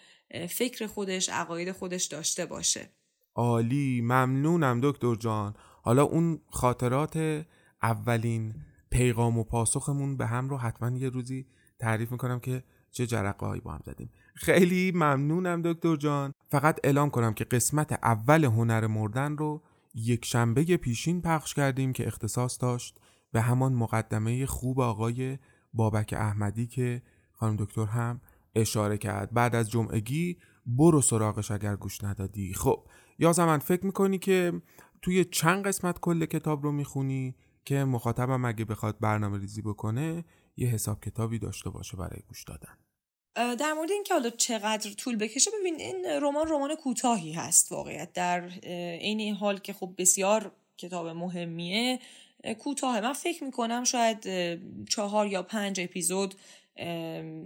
فکر خودش عقاید خودش داشته باشه. عالی ممنونم دکتر جان. حالا اون خاطرات اولین پیغام و پاسخمون به هم رو حتما یه روزی تعریف می‌کنم که چه جرقه هایی با هم زدیم. خیلی ممنونم دکتر جان. فقط اعلام کنم که قسمت اول هنر مردن رو یک شنبه پیشین پخش کردیم که اختصاص داشت به همان مقدمه خوب آقای بابک احمدی که خانم دکتر هم اشاره کرد. بعد از جمعگی برو سراغش اگر گوش ندادی. خب یا زمان فکر می‌کنی که توی چند قسمت کل کتاب رو می‌خونی؟ که مخاطبم اگه بخواد برنامه ریزی بکنه یه حساب کتابی داشته باشه برای گوش دادن. در مورد اینکه حالا چقدر طول بکشه ببین این رمان رمان کوتاهی هست واقعیت. در این حال که خب بسیار کتاب مهمیه کوتاه من فکر می‌کنم شاید چهار یا پنج اپیزود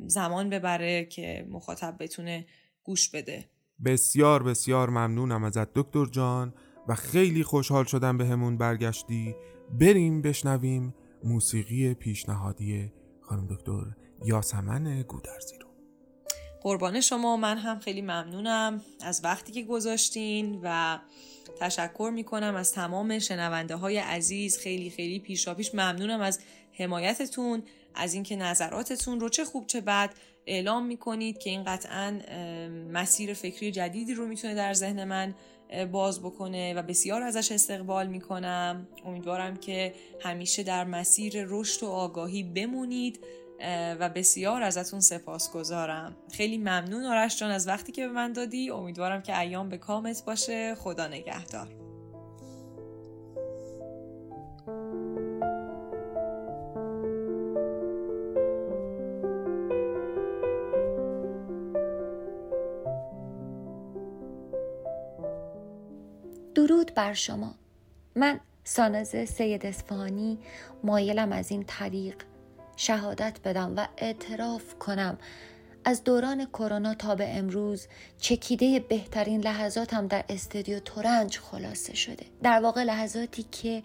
زمان ببره که مخاطب بتونه گوش بده. بسیار بسیار ممنونم ازت دکتر جان و خیلی خوشحال شدم به همون برگشتی. بریم بشنویم موسیقی پیشنهادی خانم دکتر یاسمن گودرزی رو. قربان شما من هم خیلی ممنونم از وقتی که گذاشتین و تشکر می‌کنم از تمام شنونده های عزیز. خیلی خیلی پیشا پیش ممنونم از حمایتتون از اینکه نظراتتون رو چه خوب چه بد اعلام می‌کنید که این قطعا مسیر فکری جدیدی رو می‌تونه در ذهن من باز بکنه و بسیار ازش استقبال می‌کنم. امیدوارم که همیشه در مسیر رشد و آگاهی بمونید و بسیار ازتون سپاس گذارم خیلی ممنون آرش جان از وقتی که به من دادی. امیدوارم که ایام به کامت باشه. خدا نگهدار. درود بر شما. من سانزه سید اسفانی مایلم از این طریق. شهادت بدم و اعتراف کنم. از دوران کرونا تا به امروز چکیده بهترین لحظاتم در استودیو تورنج خلاصه شده. در واقع لحظاتی که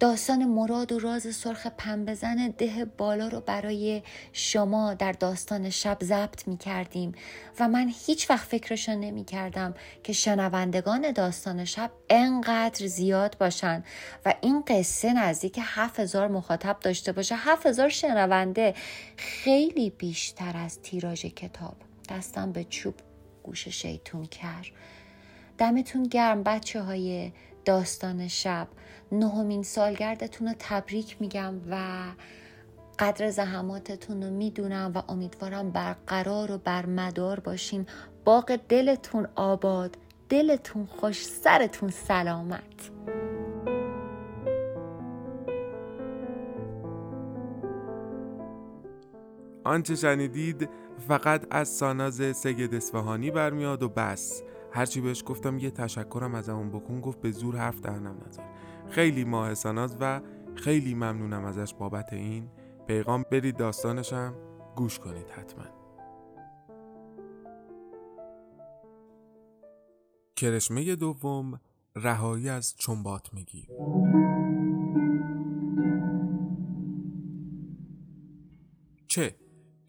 داستان مراد و راز سرخ پنبزن ده بالا رو برای شما در داستان شب ضبط می کردیم و من هیچ وقت فکرشو نمی کردم که شنوندگان داستان شب انقدر زیاد باشن و این قصه نزدیک هفت هزار مخاطب داشته باشه. هفت هزار شنونده خیلی بیشتر از تیراژ کتاب. دستم به چوب گوش شیطون کرد دمتون گرم بچه های داستان شب. نهمین سالگردتون رو تبریک میگم و قدر زحماتتون رو می‌دونم و امیدوارم برقرار و برمدار باشین باغ دلتون آباد دلتون خوش سرتون سلامت. آنچه شنیدید فقط از ساناز سید اسفهانی برمیاد و بس. هرچی بهش گفتم یه تشکرم از اون بکن گفت به زور حرف دهنم نظر خیلی ماه ساناز و خیلی ممنونم ازش بابت این پیغام. برید داستانشم گوش کنید حتما. کرشمه دوم رهایی از چنبات میگی. چه؟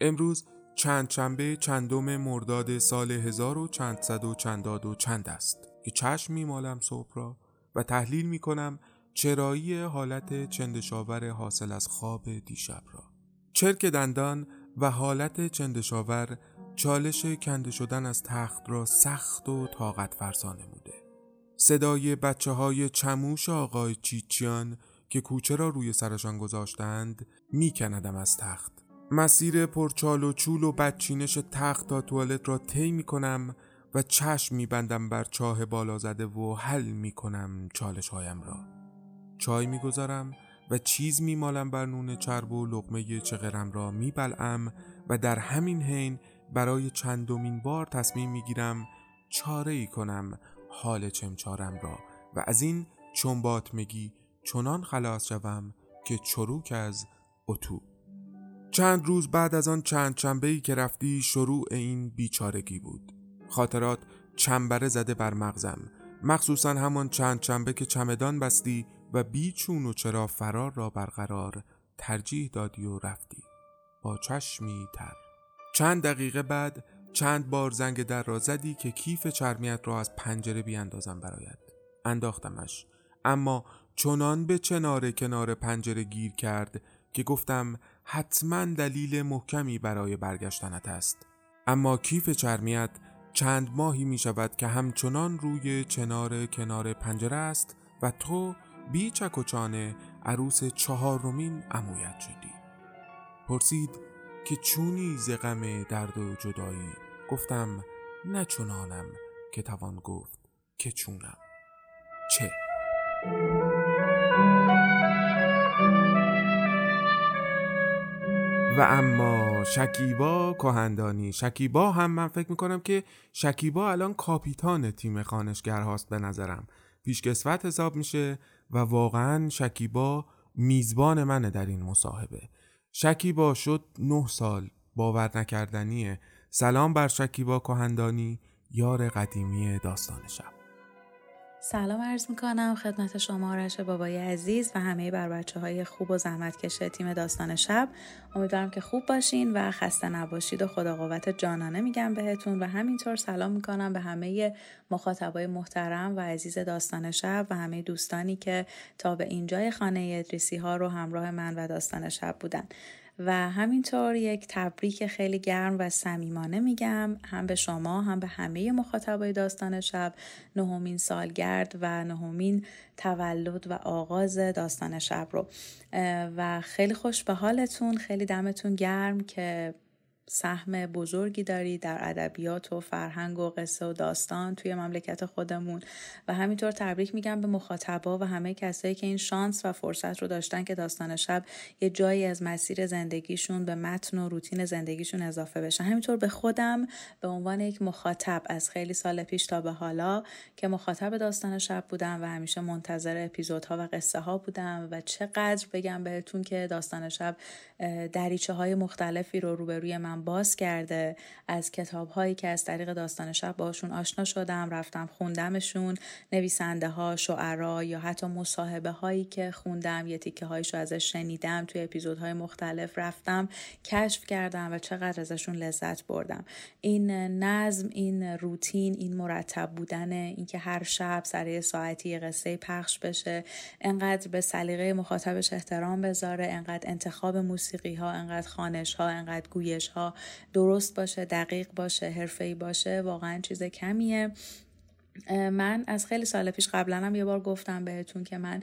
امروز چند شنبه چندم مرداد سال هزار و چندصد و چنداد و چند است. که چشم میمالم صبح را و تحلیل می‌کنم چرایی حالت چندشاور حاصل از خواب دیشب را. چرک دندان و حالت چندشاور چالش کنده شدن از تخت را سخت و طاقت فرسا نموده. صدای بچه های چموش آقای چیچیان که کوچه را روی سرشان گذاشتند میکندم از تخت. مسیر پرچال و چول و بدچینش تخت تا توالت را طی کنم و چشم می بندم بر چاه بالا زده و حل می کنم چالش هایم را. چای می گذارم و چیز می مالم بر نون چرب و لقمه چغرم را می بلعم و در همین حین برای چندمین بار تصمیم می گیرم چاره ای کنم حال چمچارم را و از این چنبات مگی چنان خلاص شوم که چروک از اتو. چند روز بعد از آن چند چنبهی که رفتی شروع این بیچارگی بود. خاطرات چنبره زده بر مغزم. مخصوصا همان چند چنبه که چمدان بستی و بیچون و چرا فرار را برقرار ترجیح دادی و رفتی. با چشمی تر. چند دقیقه بعد چند بار زنگ در را زدی که کیف چرمیت را از پنجره بیاندازم براید انداختمش. اما چنان به چنار کنار پنجره گیر کرد که گفتم حتما دلیل محکمی برای برگشتنت است. اما کیف چرمیت چند ماهی می شود که همچنان روی چنار کنار پنجره است و تو بی چک و چانه عروس چهارمین امویت شدی. پرسید که چونی ز غم درد و جدایی؟ گفتم نه که توان گفت که چونم. چه؟ و اما شکیبا کهندانی شکیبا هم من فکر می‌کنم که شکیبا الان کاپیتان تیم خانشگر هاست به نظرم. پیشکسوت حساب میشه و واقعا شکیبا میزبان منه در این مصاحبه. شکیبا شد نه سال باور نکردنیه. سلام بر شکیبا کهندانی یار قدیمی داستان شب. سلام عرض می‌کنم خدمت شما آرش بابای عزیز و همه بر بچه های خوب و زحمت کشه تیم داستان شب. امیدوارم که خوب باشین و خسته نباشید و خدا قوت جانانه میگم بهتون و همینطور سلام می‌کنم به همه مخاطبای محترم و عزیز داستان شب و همه دوستانی که تا به اینجای خانه ادریسی ها رو همراه من و داستان شب بودن. و همینطور یک تبریک خیلی گرم و صمیمانه میگم هم به شما هم به همه مخاطبای داستان شب. نهمین سالگرد و نهمین تولد و آغاز داستان شب رو. و خیلی خوش به حالتون خیلی دمتون گرم که سهم بزرگی داری در ادبیات و فرهنگ و قصه و داستان توی مملکت خودمون. و همینطور تبریک میگم به مخاطبا و همه کسایی که این شانس و فرصت رو داشتن که داستان شب یه جایی از مسیر زندگیشون به متن و روتین زندگیشون اضافه بشه. همینطور به خودم به عنوان یک مخاطب از خیلی سال پیش تا به حالا که مخاطب داستان شب بودم و همیشه منتظر اپیزودها و قصه ها بودم و چقدر بگم بهتون که داستان شب دریچه های مختلفی رو روبروی من باز کرده. از کتاب هایی که از طریق داستان شب باشون آشنا شدم رفتم خوندمشون. نویسنده ها شعرا یا حتی مصاحبه هایی که خوندم یه تیکه هایشو ازش شنیدم توی اپیزودهای مختلف رفتم کشف کردم و چقدر ازشون لذت بردم. این نظم این روتین این مرتب بودن اینکه هر شب سر ساعتی قصه پخش بشه انقدر به سلیقه مخاطبش احترام بذاره انقدر انتخاب موسیقی ها انقدر خانش ها انقدر گویش ها درست باشه دقیق باشه حرفه‌ای باشه واقعا چیز کمیه. من از خیلی سال پیش قبلا هم یه بار گفتم بهتون که من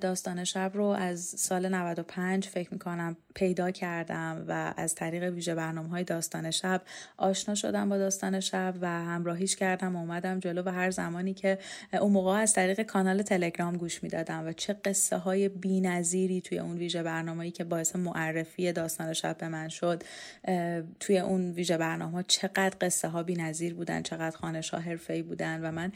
داستان شب رو از سال 95 فکر می‌کنم پیدا کردم و از طریق ویژه برنامه های داستان شب آشنا شدم با داستان شب و همراهیش کردم و اومدم جلو و هر زمانی که اون موقع از طریق کانال تلگرام گوش می‌دادم و چه قصه های بی توی اون ویژه برنامه‌ای که باعث معرفی داستان شب به من شد توی اون ویژه برنامه چقدر قصه ها بی بودن چقدر خانش ها حرفه‌ای بودن و من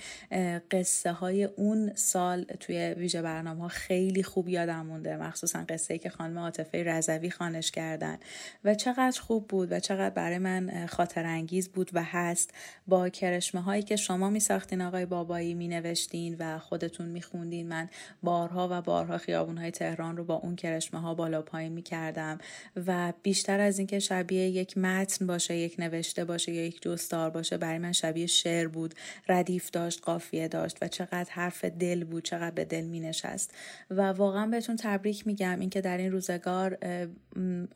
قصه های اون سال توی ویژه برنامه ها خیلی خوب یادم مونده. مخصوصا قصه ای که خانم عاطفه رضوی خانش کردن. و چقدر خوب بود و چقدر برای من خاطر انگیز بود و هست. با کرشمه هایی که شما می ساختین آقای بابایی می نوشتین و خودتون می خوندین من بارها و بارها خیابون های تهران رو با اون کرشمه ها بالا پایین می کردم و بیشتر از اینکه شبیه یک متن باشه یک نوشته باشه یا یک جستار باشه برای من شبیه شعر بود. ردیف داشت قافیه داشت و چقدر حرف دل بود چقدر به دل می نشست و واقعا بهتون تبریک میگم اینکه در این روزگار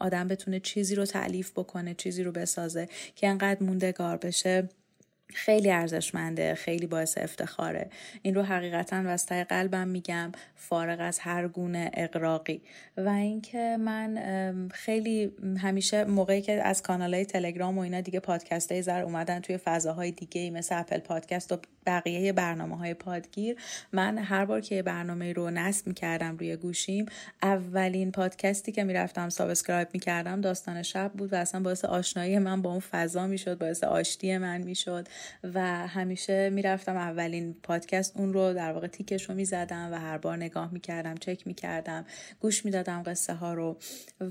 آدم بتونه چیزی رو تعلیف بکنه چیزی رو بسازه که انقدر موندگار بشه. خیلی ارزشمنده خیلی باعث افتخاره. این رو حقیقتا وسط قلبم میگم فارغ از هر گونه اغراقی و اینکه من خیلی همیشه موقعی که از کانال های تلگرام و اینا دیگه پادکست های در اومدن توی فضاهای دیگه مثل Apple Podcast و بقیه برنامه های پادگیر من هر بار که برنامه رو نصب می‌کردم روی گوشیم اولین پادکستی که می‌رفتم subscribe می‌کردم داستان شب بود و اصلا باعث آشنایی من با اون فضا می‌شد باعث آشتی من می‌شد. و همیشه می‌رفتم اولین پادکست اون رو در واقع تیکش رو می‌زدم و هر بار نگاه می‌کردم چک می‌کردم گوش می‌دادم قصه ها رو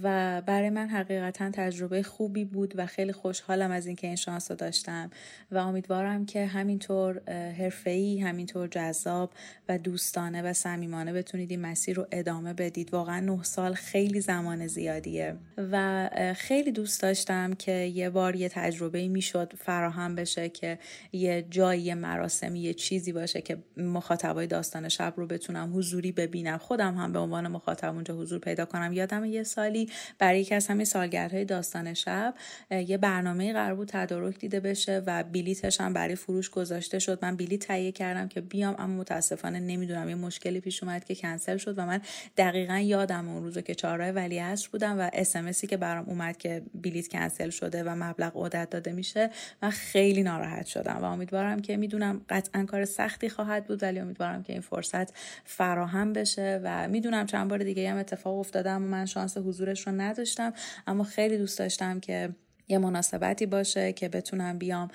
و برای من حقیقتا تجربه خوبی بود و خیلی خوشحالم از اینکه این شانس رو داشتم و امیدوارم که همینطور حرفه‌ای همینطور جذاب و دوستانه و صمیمانه بتونید این مسیر رو ادامه بدید. واقعا نه سال خیلی زمان زیادیه و خیلی دوست داشتم که یه بار یه تجربه می‌شد فراهم بشه که یه جایی مراسمی یه چیزی باشه که مخاطبای داستان شب رو بتونم حضوری ببینم. خودم هم به عنوان مخاطب اونجا حضور پیدا کنم. یادم یه سالی برای یکی از همین سالگردهای داستان شب یه برنامه قرار بود تدارک دیده بشه و بلیتش هم برای فروش گذاشته شد. من بلیت تهیه کردم که بیام اما متاسفانه نمی‌دونم. یه مشکلی پیش اومد که کنسل شد و من دقیقا یادم اون روزو که چهارراه ولی بودم و اس که برام اومد که بلیت کنسل شده و مبلغ عدت داده میشه من خیلی ناراحت شدم و امیدوارم که می‌دونم قطعا کار سختی خواهد بود ولی امیدوارم که این فرصت فراهم بشه و می‌دونم چند بار دیگه هم اتفاق افتادم و من شانس حضورش رو نداشتم. اما خیلی دوست داشتم که یه مناسبتی باشه که بتونم بیام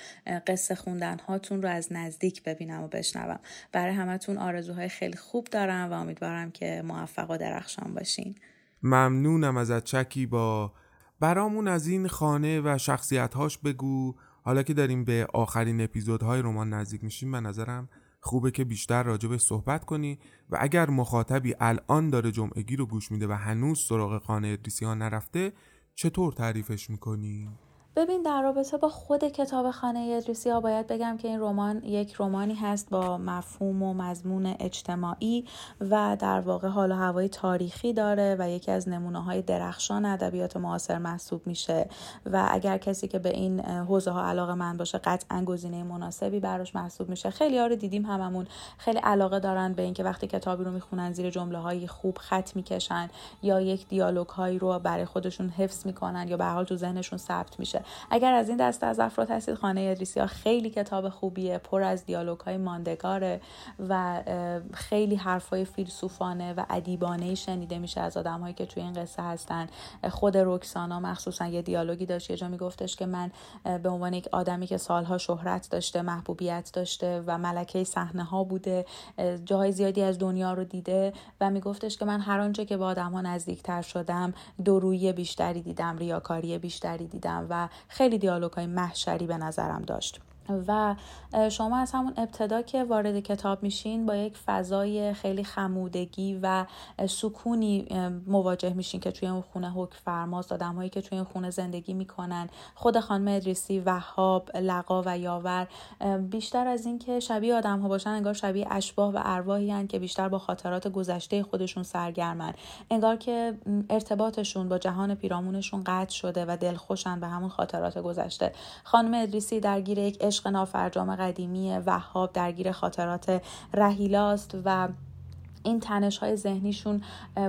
قصه خوندن هاتون رو از نزدیک ببینم و بشنوم. برای همتون آرزوهای خیلی خوب دارم و امیدوارم که موفق و درخشان باشین. ممنونم ازت چکی با. برامون از این خانه و شخصیت بگو. حالا که داریم به آخرین اپیزودهای رمان نزدیک میشیم به نظرم خوبه که بیشتر راجبش صحبت کنی و اگر مخاطبی الان داره جمعگی رو گوش میده و هنوز سراغ خانه ادریسی ها نرفته چطور تعریفش می‌کنی؟ ببین در رابطه با خود کتاب خانه ادریسی ها باید بگم که این رمان یک رمانی هست با مفهوم و مضمون اجتماعی و در واقع حال و هوای تاریخی داره و یکی از نمونه های درخشان ادبیات معاصر محسوب میشه. و اگر کسی که به این حوزه ها علاقه من باشه قطعا گزینه مناسبی براش محسوب میشه. خیلی ها رو دیدیم هممون خیلی علاقه دارن به اینکه وقتی کتابی رو می‌خونن زیر جمله های خوب خط می‌کشن یا یک دیالوگ هایی رو برای خودشون حفظ می‌کنن یا به حال تو ذهنشون ثبت میشه. اگر از این دسته از افراد هستید خانه ادریسی ها خیلی کتاب خوبیه پر از دیالوگ های ماندگاره و خیلی حرفای فیلسوفانه و ادیبانه شنیده میشه از آدم هایی که توی این قصه هستن. خود رکسانا مخصوصا یه دیالوگی داشت یه جا میگفتش که من به عنوان یک آدمی که سالها شهرت داشته محبوبیت داشته و ملکه صحنه ها بوده جاهای زیادی از دنیا رو دیده و میگفتش که من هر آنچه که با آدم ها نزدیکتر شدم درویی بیشتری دیدم ریاکاری بیشتری دیدم و خیلی دیالوگ های محشری به نظرم داشت. و شما از همون ابتدا که وارد کتاب میشین با یک فضای خیلی خمودگی و سکونی مواجه میشین که توی اون خونه حکم فرماست. آدم هایی که توی اون خونه زندگی می‌کنن. خود خانم ادریسی وهاب لقا و یاور. بیشتر از اینکه شبیه آدم ها باشن انگار شبیه اشباه و ارواحی هن که بیشتر با خاطرات گذشته خودشون سرگرمن. انگار که ارتباطشون با جهان پیرامونشون قطع شده و دلخوشن به همون خاطرات گذشته. خانم ادریسی درگیر یک عشق نافرجام قدیمی وهاب درگیر خاطرات رهیلاست و این تنش های ذهنیشون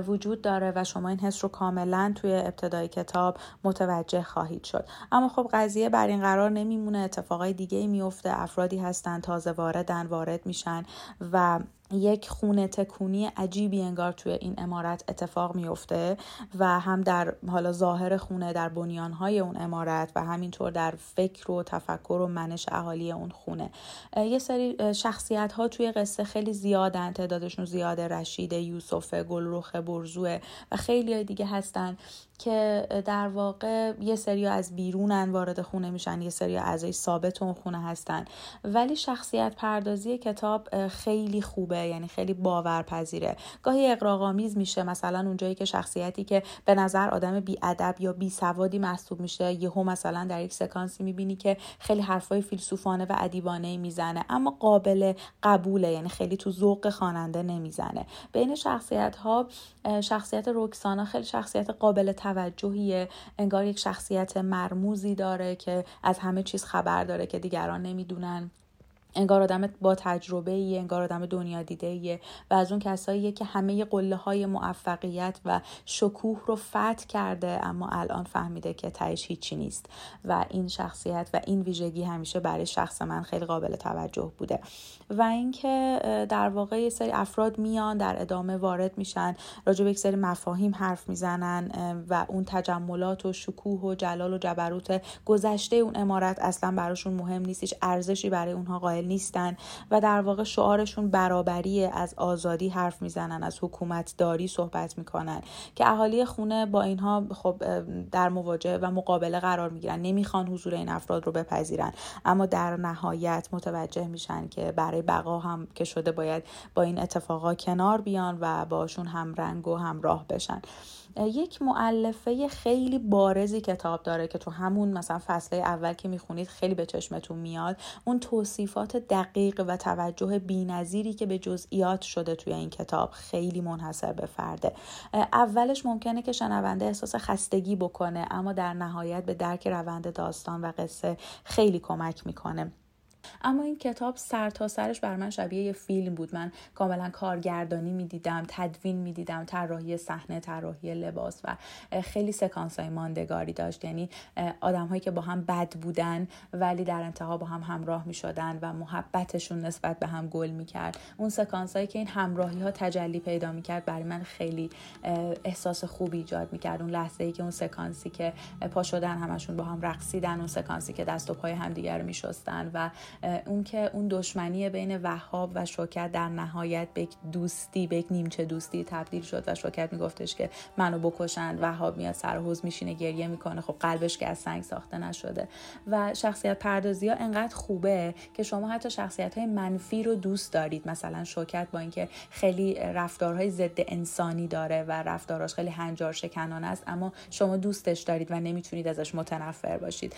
وجود داره و شما این حس رو کاملا توی ابتدای کتاب متوجه خواهید شد. اما خب قضیه بر این قرار نمیمونه. اتفاقای دیگه میفته افرادی هستن تازه واردن وارد میشن و یک خونه تکونی عجیبی انگار توی این امارت اتفاق میفته و هم در حالا ظاهر خونه در بنیانهای اون امارت و همینطور در فکر و تفکر و منش اهالی اون خونه. یه سری شخصیت ها توی قصه خیلی زیادن تعدادشون زیاده رشید یوسف گلروخ برزوه و خیلی دیگه هستن. که در واقع یه سری از بیرونن وارد خونه میشن یه سری اعضای ثابت اون خونه هستن. ولی شخصیت پردازی کتاب خیلی خوبه یعنی خیلی باورپذیره. گاهی اقراق‌آمیز میشه مثلا اونجایی که شخصیتی که به نظر آدم ادب یا بی سوادی محسوب میشه یهو مثلا در یک سکانسی می‌بینی که خیلی حرفای فیلسوفانه و ادیبانه می‌زنه اما قابل قبوله یعنی خیلی تو ذوق خواننده نمی‌زنه. بین شخصیت ها شخصیت روکسانا خیلی شخصیت قابل توجهیه انگار یک شخصیت مرموزی داره که از همه چیز خبر داره که دیگران نمی‌دونن. انگار آدم با تجربه ای انگار آدم دنیا دیده ایه و از اون کساییه که همه قله های موفقیت و شکوه رو فتح کرده اما الان فهمیده که تهش هیچی نیست و این شخصیت و این ویژگی همیشه برای شخص من خیلی قابل توجه بوده. و اینکه در واقع یه سری افراد میان در ادامه وارد میشن راجع به یک سری مفاهیم حرف می‌زنن و اون تجملات و شکوه و جلال و جبروت گذشته اون امارت اصلا براشون مهم نیستش ارزشی برای اونها قائل نیستن و در واقع شعارشون برابری از آزادی حرف می‌زنن از حکومت داری صحبت می‌کنن که اهالی خونه با اینها خب در مواجهه و مقابله قرار می‌گیرن. نمی‌خوان حضور این افراد رو بپذیرن. اما در نهایت متوجه میشن که برای بقا هم که شده باید با این اتفاقا کنار بیان و باشون هم رنگ و همراه بشن. یک معلفه خیلی بارزی کتاب داره که تو همون مثلا فصله اول که می‌خونید خیلی به چشمتون میاد. اون توصیفات دقیق و توجه بینظیری که به جزئیات شده توی این کتاب خیلی منحصر به فرده. اولش ممکنه که شنونده احساس خستگی بکنه اما در نهایت به درک روند داستان و قصه خیلی کمک می‌کنه. اما این کتاب سر تا سرش بر من شبیه یه فیلم بود. من کاملا کارگردانی می‌دیدم تدوین می‌دیدم طراحی صحنه طراحی لباس و خیلی سکانس های ماندگاری داشت. یعنی آدم هایی که با هم بد بودن ولی در انتها با هم همراه می شدن و محبتشون نسبت به هم گل می کرد اون سکانس هایی که این همراهی ها تجلی پیدا می کرد برای من خیلی احساس خوبی ایجاد می کرد اون لحظه ای که اون سکانسی که پا شدن همشون با هم رقصیدن اون سکانسی که دست و پای همدیگر می شستن و اون که اون دشمنی بین وهاب و شوکت در نهایت به دوستی به یک نیمچه دوستی تبدیل شد و شوکت میگفتش که منو بکشند. وهاب میاد سر حوز میشینه گریه می‌کنه. خب قلبش که از سنگ ساخته نشده. و شخصیت پردازی ها انقدر خوبه که شما حتی شخصیت های منفی رو دوست دارید. مثلا شوکت با اینکه خیلی رفتارهای ضد انسانی داره و رفتاراش خیلی هنجار شکنانه است اما شما دوستش دارید و نمی‌تونید ازش متنفر باشید.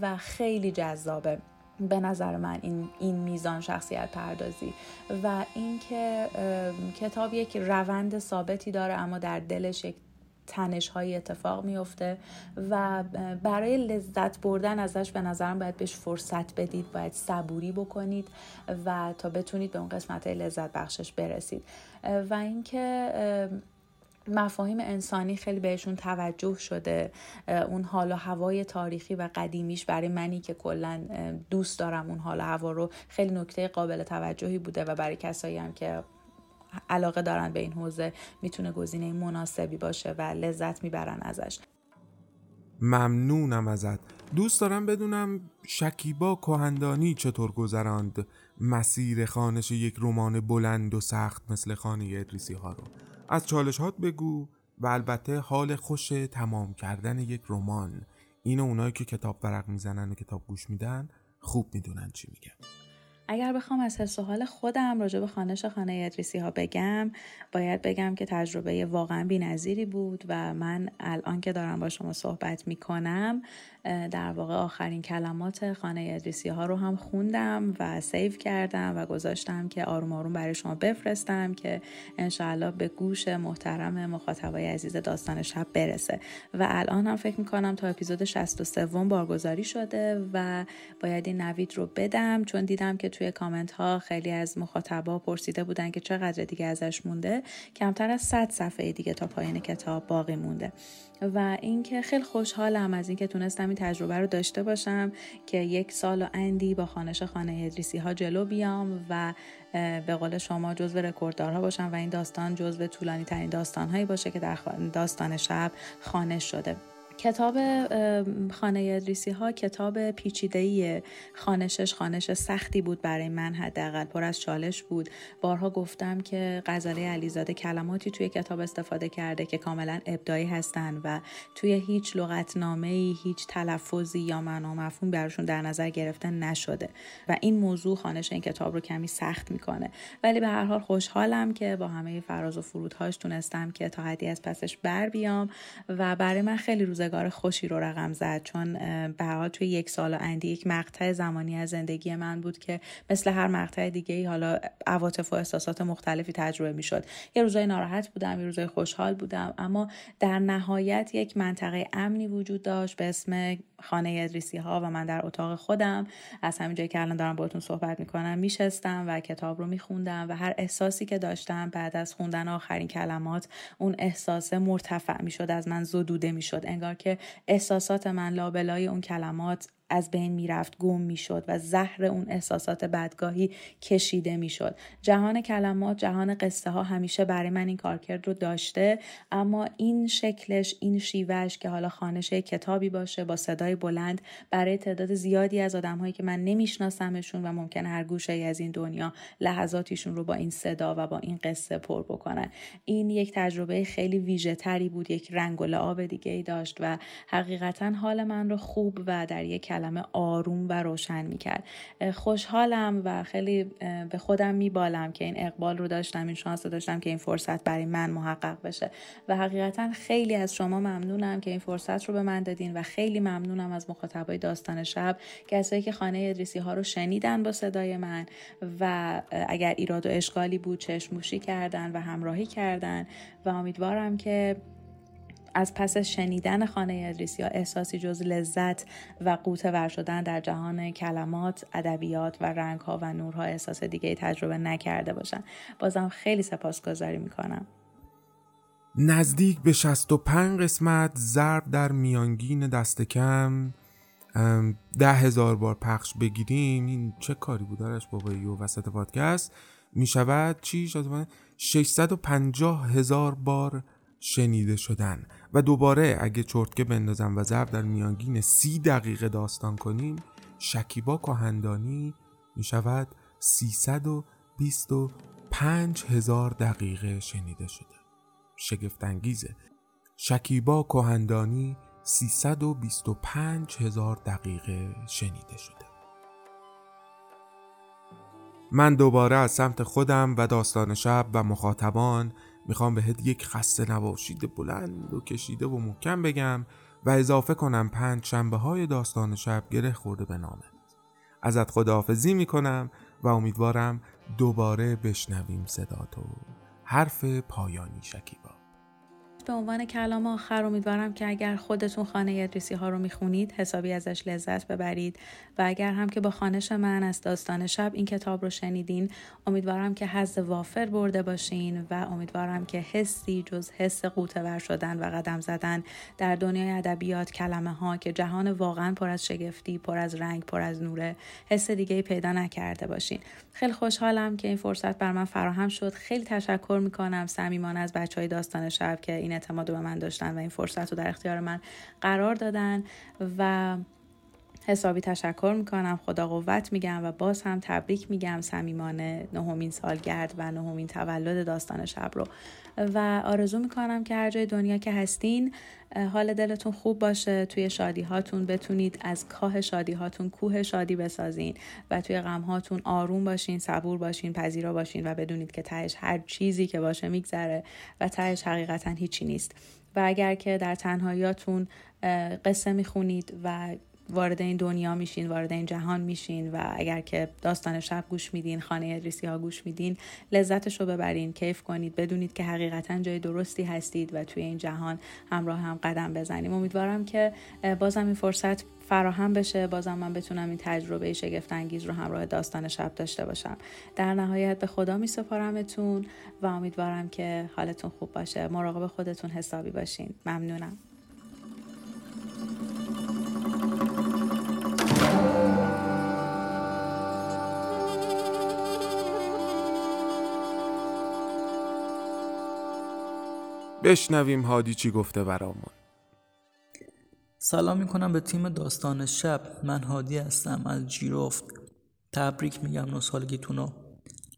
و خیلی جذابه. به نظر من این, این میزان شخصیت پردازی و اینکه کتاب یک روند ثابتی داره اما در دلش یک تنش های اتفاق میفته و برای لذت بردن ازش به نظرم باید بهش فرصت بدید باید صبوری بکنید و تا بتونید به اون قسمت لذت بخشش برسید. و اینکه مفاهیم انسانی خیلی بهشون توجه شده. اون حال و هوای تاریخی و قدیمیش برای منی که کلا دوست دارم اون حال و هوا رو. خیلی نکته قابل توجهی بوده و برای کسایی هم که علاقه دارن به این حوزه می‌تونه گزینه مناسبی باشه و لذت می‌برن ازش. ممنونم ازت. دوست دارم بدونم شکیبا کهندانی چطور گذراند؟ مسیر خانش یک رمان بلند و سخت مثل خانه ادریسی ها رو. از چالشات بگو و البته حال خوش تمام کردن یک رمان. اینو اونایی که کتاب ورق می‌زنن و کتاب گوش میدن خوب می‌دونن چی میگن. اگر بخوام از حس و حال خودم راجع به خانش خانه ادریسی ها بگم باید بگم که تجربه واقعا بی‌نظیری بود و من الان که دارم با شما صحبت می‌کنم در واقع آخرین کلمات خانه ادریسی ها رو هم خوندم و سیو کردم و گذاشتم که آروم آروم برای شما بفرستم که انشاءالله به گوش محترم مخاطبای عزیز داستان شب برسه. و الان هم فکر می‌کنم تا اپیزود 63 بارگذاری شده و باید این نوید رو بدم چون دیدم که توی کامنت ها خیلی از مخاطبا پرسیده بودن که چقدر دیگه ازش مونده. کمتر از 100 صفحه دیگه تا پایین کتاب باقی مونده. و اینکه خیلی خوشحالم از اینکه تونستم این تجربه رو داشته باشم که یک سال و اندی با خانش خانه ادریسی ها جلو بیام و به قول شما جزو رکورددارها باشم و این داستان جزو طولانی ترین داستان هایی باشه که در داستان شب خانش شده. کتاب خانه ادریسی ها کتاب پیچیده خانشش خانش سختی بود برای من حداقل. پر از چالش بود. بارها گفتم که غزاله علیزاده کلماتی توی کتاب استفاده کرده که کاملا ابداعی هستن و توی هیچ لغتنامه ای هیچ تلفظی یا معنا مفهوم براشون در نظر گرفته نشده. و این موضوع خانش این کتاب رو کمی سخت می‌کنه. ولی به هر حال خوشحالم که با همه فراز و فرودهاش تونستم که تا حدی از پسش بر بیام و برای من خیلی روز روزگار خوشی رو رقم زد. چون به توی یک سال و اندی یک مقطع زمانی از زندگی من بود که مثل هر مقطع دیگه ای حالا عواطف و احساسات مختلفی تجربه می شد یه روزای ناراحت بودم یه روزای خوشحال بودم اما در نهایت یک منطقه امنی وجود داشت به اسم خانه ادریسی ها و من در اتاق خودم. از همین جایی که الان دارم باهاتون صحبت می‌کنم میشستم و کتاب رو میخوندم و هر احساسی که داشتم بعد از خوندن آخرین کلمات اون احساس مرتفع می‌شد از من زدوده می‌شد. انگار که احساسات من لابلای اون کلمات از بین می‌رفت گم می‌شد و زهر اون احساسات بدگاهی کشیده می‌شد. جهان کلمات جهان قصه ها همیشه برای من این کارکرد رو داشته اما این شکلش این شیوهش که حالا خانش کتابی باشه با صدای بلند برای تعداد زیادی از آدم هایی که من نمیشناسمشون و ممکن هر گوشه ای از این دنیا لحظاتیشون رو با این صدا و با این قصه پر بکنن. این یک تجربه خیلی ویژه تری بود یک رنگ و لعاب دیگه ای داشت و حقیقتا حال من رو خوب و در یک کلمه آروم و روشن می‌کرد. خوشحالم و خیلی به خودم میبالم که این اقبال رو داشتم این شانس رو داشتم که این فرصت برای من محقق بشه. و حقیقتا خیلی از شما ممنونم که این فرصت رو به من دادین و خیلی ممنونم از مخاطبای داستان شب کسایی که خانه ادریسی ها رو شنیدن با صدای من و اگر ایراد و اشکالی بود چشموشی کردن و همراهی کردن. و امیدوارم که از پس شنیدن خانه ادریسی ها احساسی جز لذت و قوت ور شدن در جهان کلمات، ادبیات و رنگ ها و نورها احساس دیگه تجربه نکرده باشن. بازم خیلی سپاسگزاری می‌کنم. نزدیک به 65 قسمت ضرب در میانگین دست کم. ده هزار بار پخش بگیریم. این چه کاری بود دارش بابایی و وسط پادکست؟ می شود چی 650 هزار بار شنیده شدن. و دوباره اگه چرتکه بندازم و ضرب در میانگین سی دقیقه داستان کنیم شکیبا کهندانی می شود 325 هزار دقیقه شنیده شده. شگفتانگیزه شکیبا کهندانی 325 هزار دقیقه شنیده شده. من دوباره از سمت خودم و داستان شب و مخاطبان می‌خوام بهت یک خسته نباشید بلند و کشیده و محکم بگم و اضافه کنم پنج شنبه های داستان شب گره خورده به نامه ازت خداحافظی می‌کنم و امیدوارم دوباره بشنویم صداتو حرف پایانی شکیبا. به عنوان کلام آخر امیدوارم که اگر خودتون خانه ادریسی ها رو می‌خونید حسابی ازش لذت ببرید. و اگر هم که با خانش من از داستان شب این کتاب رو شنیدین امیدوارم که حز وافر برده باشین و امیدوارم که حسی جز حس قوتور شدن و قدم زدن در دنیای ادبیات کلمه ها که جهان واقعا پر از شگفتی پر از رنگ پر از نوره حس دیگه پیدا نکرده باشین. خیلی خوشحالم که این فرصت بر من فراهم شد. خیلی تشکر می‌کنم صمیمانه از بچه های داستان شب که این اعتماد به من داشتن و این فرصت رو در اختیار من قرار دادن و حسابی تشکر می‌کنم خدا قوت میگم و باز هم تبریک میگم صمیمانه نهمین سالگرد و نهمین تولد داستان شب رو. و آرزو می‌کنم که هر جای دنیا که هستین حال دلتون خوب باشه توی شادی هاتون بتونید از کاه شادی هاتون کوه شادی بسازین و توی غم هاتون آروم باشین صبور باشین پذیرا باشین و بدونید که تهش هر چیزی که باشه میگذره و تهش حقیقتا هیچی نیست. و اگر که در تنهاییاتون قصه می‌خونید و وارد این دنیا میشین وارد این جهان میشین و اگر که داستان شب گوش میدین خانه ادریسی ها گوش میدین لذتش رو ببرین کیف کنید بدونید که حقیقتا جای درستی هستید و توی این جهان همراه هم قدم بزنیم. امیدوارم که بازم این فرصت فراهم بشه. بازم من بتونم این تجربه شگفت انگیز رو همراه داستان شب داشته باشم. در نهایت به خدا می سپارمتون و امیدوارم که حالتون خوب باشه. مراقب خودتون حسابی باشین. ممنونم. بشنویم هادی چی گفته برامون. سلام می‌کنم به تیم داستان شب. من هادی هستم از جیروفت تبریک میگم نوسالگیتونو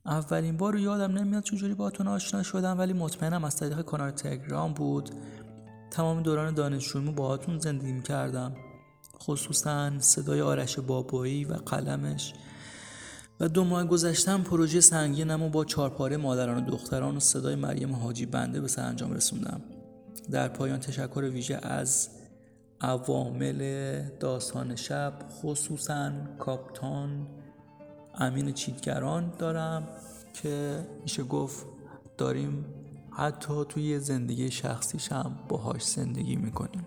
اولین بار یادم نمیاد چجوری باتون آشنا شدم ولی مطمئنم از طریق کانال تلگرام بود. تمام دوران دانشجوییمو باهاتون زندگی می‌کردم. خصوصا صدای آرش بابایی و قلمش. و دو ماه گذشتم پروژه سنگینم و با چارپاره مادران و دختران و صدای مریم حاجی بنده به سرانجام رسوندم. در پایان تشکر ویژه از عوامل داستان شب خصوصا کاپتان امین چیتگران دارم که میشه گفت داریم حتی توی زندگی شخصیش هم باهاش زندگی می‌کنیم.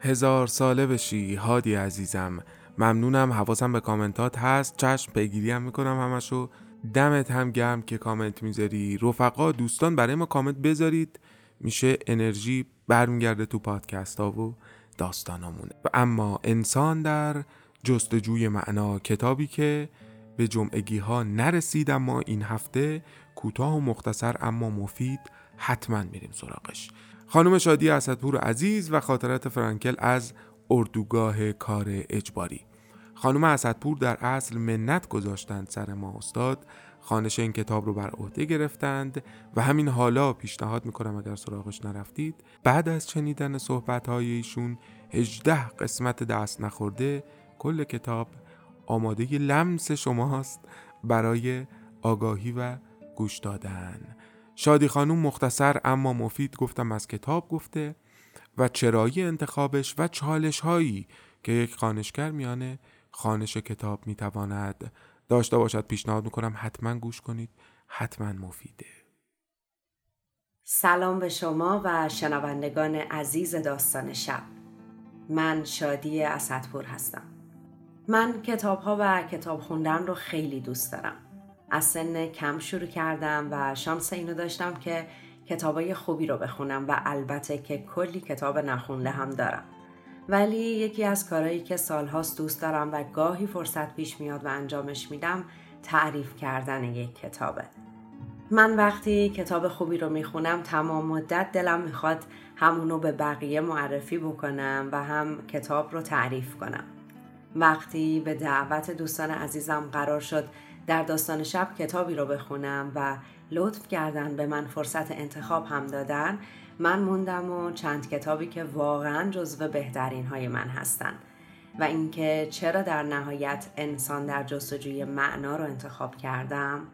هزار ساله بشی هادی عزیزم. ممنونم حواسم به کامنتات هست. چشم پیگیری هم می‌کنم همشو. دمت هم گرم که کامنت می‌ذاری. رفقا دوستان برای ما کامنت بذارید. میشه انرژی برمیگرده تو پادکست ها و داستانامونه و اما انسان در جستجوی معنا کتابی که به جمعگی ها نرسید اما این هفته کوتاه و مختصر اما مفید حتما میریم سراغش. خانم شادی اسدپور عزیز و خاطرات فرانکل از اردوگاه کار اجباری. خانم اسدپور در اصل منت گذاشتند سر ما استاد. خانش این کتاب رو بر عهده گرفتند و همین حالا پیشنهاد می‌کنم اگر سراغش نرفتید. بعد از شنیدن صحبت های ایشون 18 قسمت دست نخورده کل کتاب آماده لمس شماست برای آگاهی و گوش دادن. شادی خانوم مختصر اما مفید گفتم از کتاب گفته. و چرایی انتخابش و چالش هایی که یک خانشگر میانه خانش کتاب می‌تواند داشته باشد. پیشنهاد می‌کنم حتما گوش کنید حتما مفیده. سلام به شما و شنوندگان عزیز داستان شب. من شادی اسدپور هستم. من کتاب ها و کتاب خوندن رو خیلی دوست دارم. از سن کم شروع کردم و شانس اینو داشتم که کتابای خوبی رو بخونم و البته که کلی کتاب نخونده هم دارم. ولی یکی از کارهایی که سالهاست دوست دارم و گاهی فرصت پیش میاد و انجامش میدم تعریف کردن یک کتابه. من وقتی کتاب خوبی رو می‌خونم تمام مدت دلم می‌خواد همونو به بقیه معرفی بکنم و هم کتاب رو تعریف کنم. وقتی به دعوت دوستان عزیزم قرار شد در داستان شب کتابی رو بخونم و لطف کردن به من فرصت انتخاب هم دادن. من موندم و چند کتابی که واقعا جزو بهترین های من هستن. و اینکه چرا در نهایت انسان در جستجوی معنا رو انتخاب کردم؟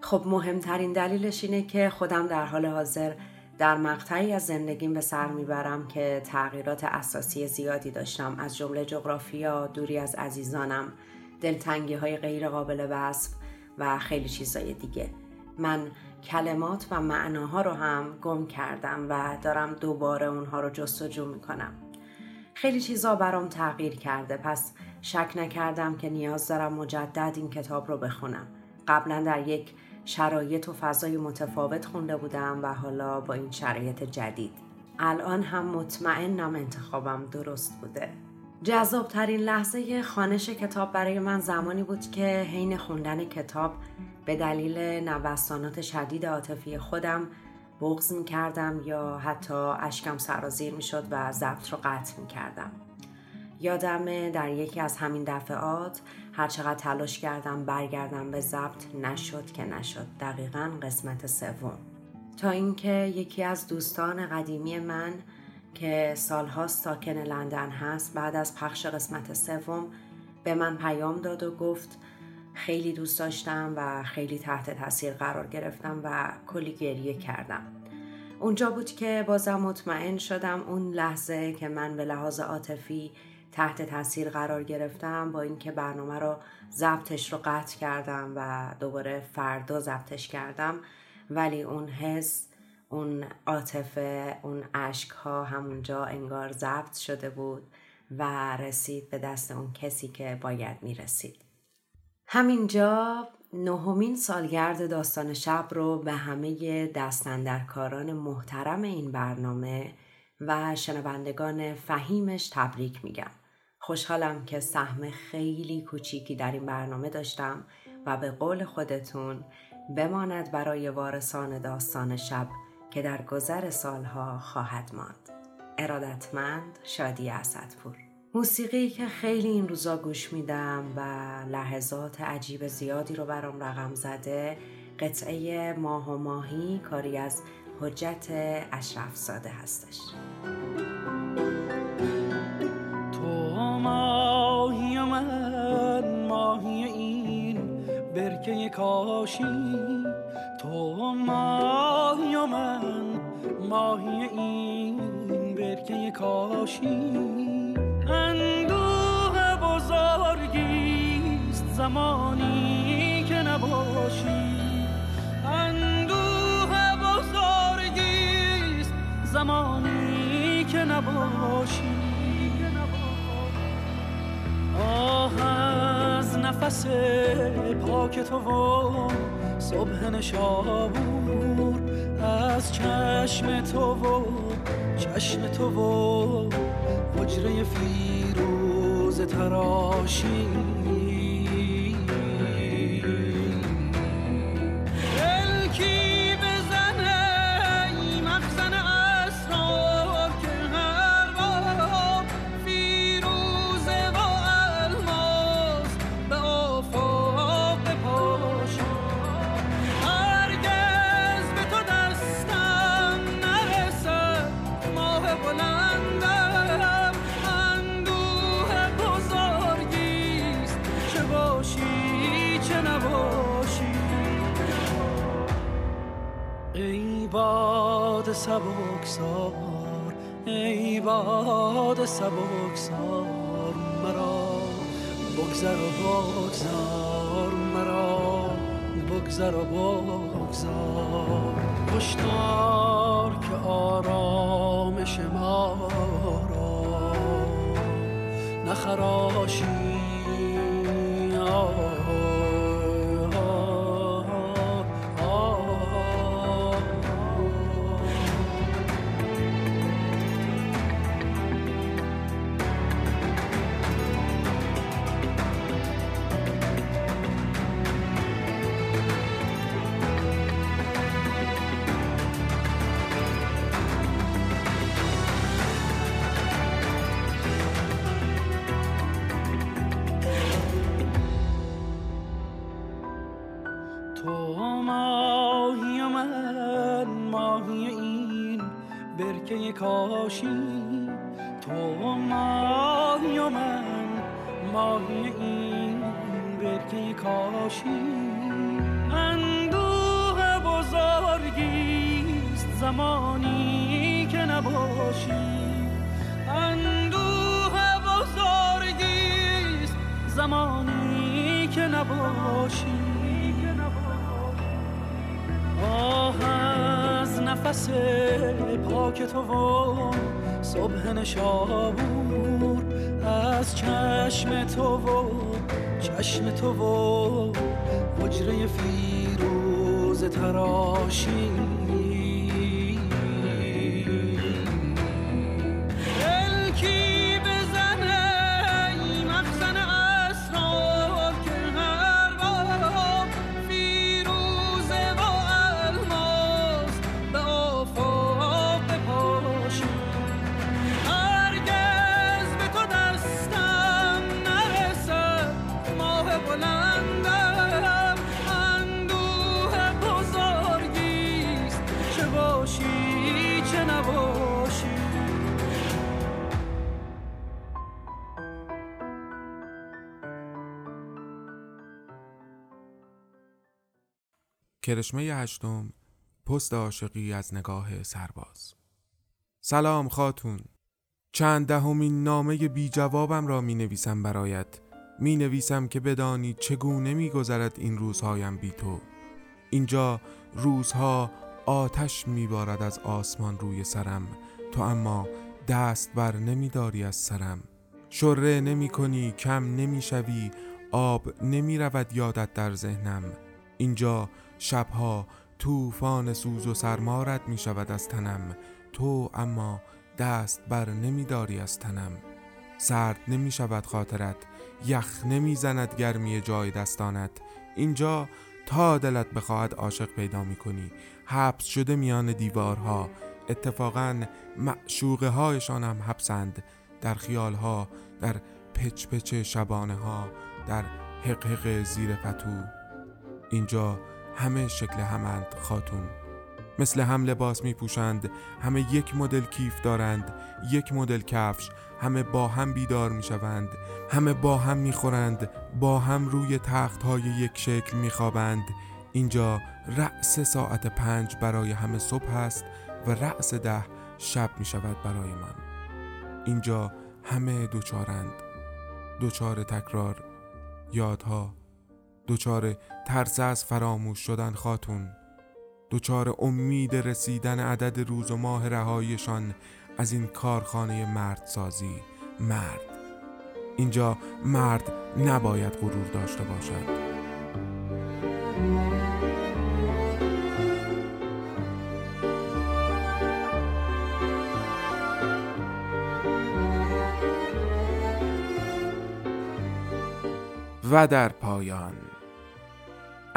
خب مهمترین دلیلش اینه که خودم در حال حاضر در مقطعی از زندگیم به سر می‌برم که تغییرات اساسی زیادی داشتم. از جمله جغرافیا، دوری از عزیزانم، دلتنگی های غیر قابل وصف و خیلی چیزای دیگه. من کلمات و معناها رو هم گم کردم و دارم دوباره اونها رو جستجو می‌کنم. خیلی چیزا برام تغییر کرده. پس شک نکردم که نیاز دارم مجدد این کتاب رو بخونم. قبلا در یک شرایط و فضای متفاوت خونده بودم و حالا با این شرایط جدید. الان هم مطمئنم انتخابم درست بوده. جذابترین لحظه خانش کتاب برای من زمانی بود که حین خوندن کتاب به دلیل نوستانات شدید عاطفی خودم بغض می کردم یا حتی اشکم سرازیر می شد و ضبط رو قطع می کردم. یادم در یکی از همین دفعات هرچقدر تلاش کردم برگردم به ضبط نشد که نشد دقیقا قسمت سوم تا اینکه یکی از دوستان قدیمی من که سالها ساکن لندن هست بعد از پخش قسمت سوم به من پیام داد و گفت خیلی دوست داشتم و خیلی تحت تاثیر قرار گرفتم و کلی گریه کردم. اونجا بود که بازم مطمئن شدم اون لحظه که من به لحاظ عاطفی تحت تاثیر قرار گرفتم با اینکه برنامه رو ضبطش رو قطع کردم و دوباره فردا ضبطش کردم ولی اون حس اون عاطفه اون اشک ها همونجا انگار ضبط شده بود و رسید به دست اون کسی که باید می رسید. همینجا نهمین سالگرد داستان شب رو به همه دستندرکاران محترم این برنامه و شنوندگان فهیمش تبریک میگم. خوشحالم که سهم خیلی کوچیکی در این برنامه داشتم و به قول خودتون بماند برای وارثان داستان شب که در گذر سالها خواهد ماند. ارادتمند شادی اسدپور. موسیقی که خیلی این روزا گوش میدم و لحظات عجیب زیادی رو برام رقم زده قطعه ماه و ماهی کاری از حجت اشرف زاده هستش. تو ماهی من ماهی این برکه کاشی. تو ماهی من ماهی این برکه کاشی. اندوه بزرگیست زمانی که نباشی. اندوه بزرگیست زمانی که نباشی. آه از نفس پاک تو و صبح نشابور از چشم تو و چشم تو و حجره فیروز تراشی. سبکسار ای باد سبکسار مرا. بگذر و بگذار مرا بگذر و بگذار. کشتار که آرامش ما را. نخراشی فیروز تراشی کرشمه هشتم پست عاشقی از نگاه سرباز. سلام خاتون. چند دهمین نامه بی جوابم را می نویسم برایت. می نویسم که بدانی چگونه می گذرد این روزهایم بی تو. اینجا روزها آتش می بارد از آسمان روی سرم. تو اما دست بر نمی داری از سرم. شره نمی کنی کم نمی شوی آب نمی رود یادت در ذهنم. اینجا شبها طوفان سوز و سرمارت می شود از تنم. تو اما دست بر نمی داری از تنم. سرد نمی شود خاطرت یخ نمی زند گرمی جای دستانت. اینجا تا دلت بخواهد عاشق پیدا می کنی حبس شده میان دیوارها. اتفاقا معشوقه هایشان هم حبسند. در خیالها در پچ پچ شبانه ها در حق زیر پتو اینجا همه شکل همند خاتون. مثل هم لباس می پوشند همه یک مدل کیف دارند یک مدل کفش همه با هم بیدار می شوند همه با هم می خورند با هم روی تخت های یک شکل می خوابند اینجا رأس ساعت پنج برای همه صبح است و رأس ده شب می شود برای من. اینجا همه دوچارند دوچار تکرار یادها دوچار ترس از فراموش شدن خاتون. دوچار امید رسیدن عدد روز و ماه رهایشان از این کارخانه مرد سازی مرد. اینجا مرد نباید غرور داشته باشد. و در پایان.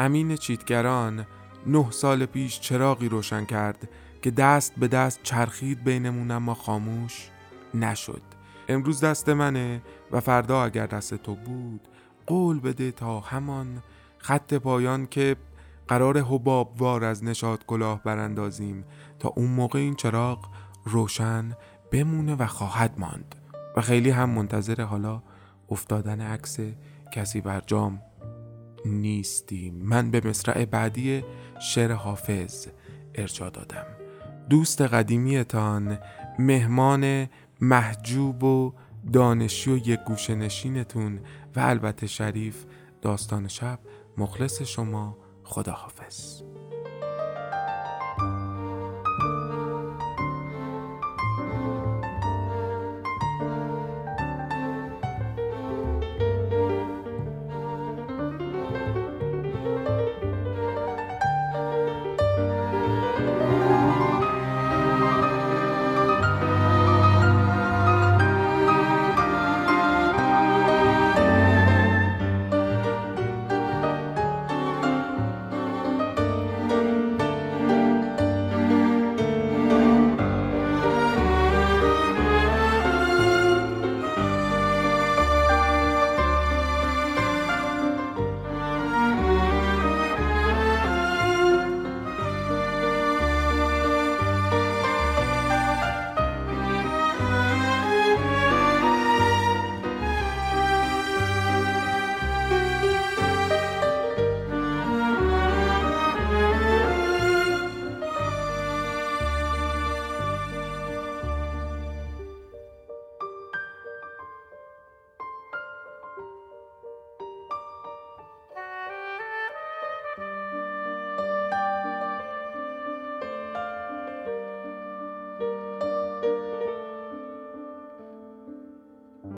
امین چیتگران نه سال پیش چراغی روشن کرد که دست به دست چرخید بینمون اما خاموش نشد. امروز دست منه و فردا اگر دست تو بود قول بده تا همان خط پایان که قرار حباب وار از نشاد کلاه براندازیم تا اون موقع این چراغ روشن بمونه و خواهد ماند. و خیلی هم منتظر حالا افتادن عکس کسی بر جام نیستیم. من به مصرع بعدی شعر حافظ ارجا دادم. دوست قدیمیتان مهمان محجوب و دانشی و یک گوشه نشینتون و البته شریف داستان شب مخلص شما خداحافظ.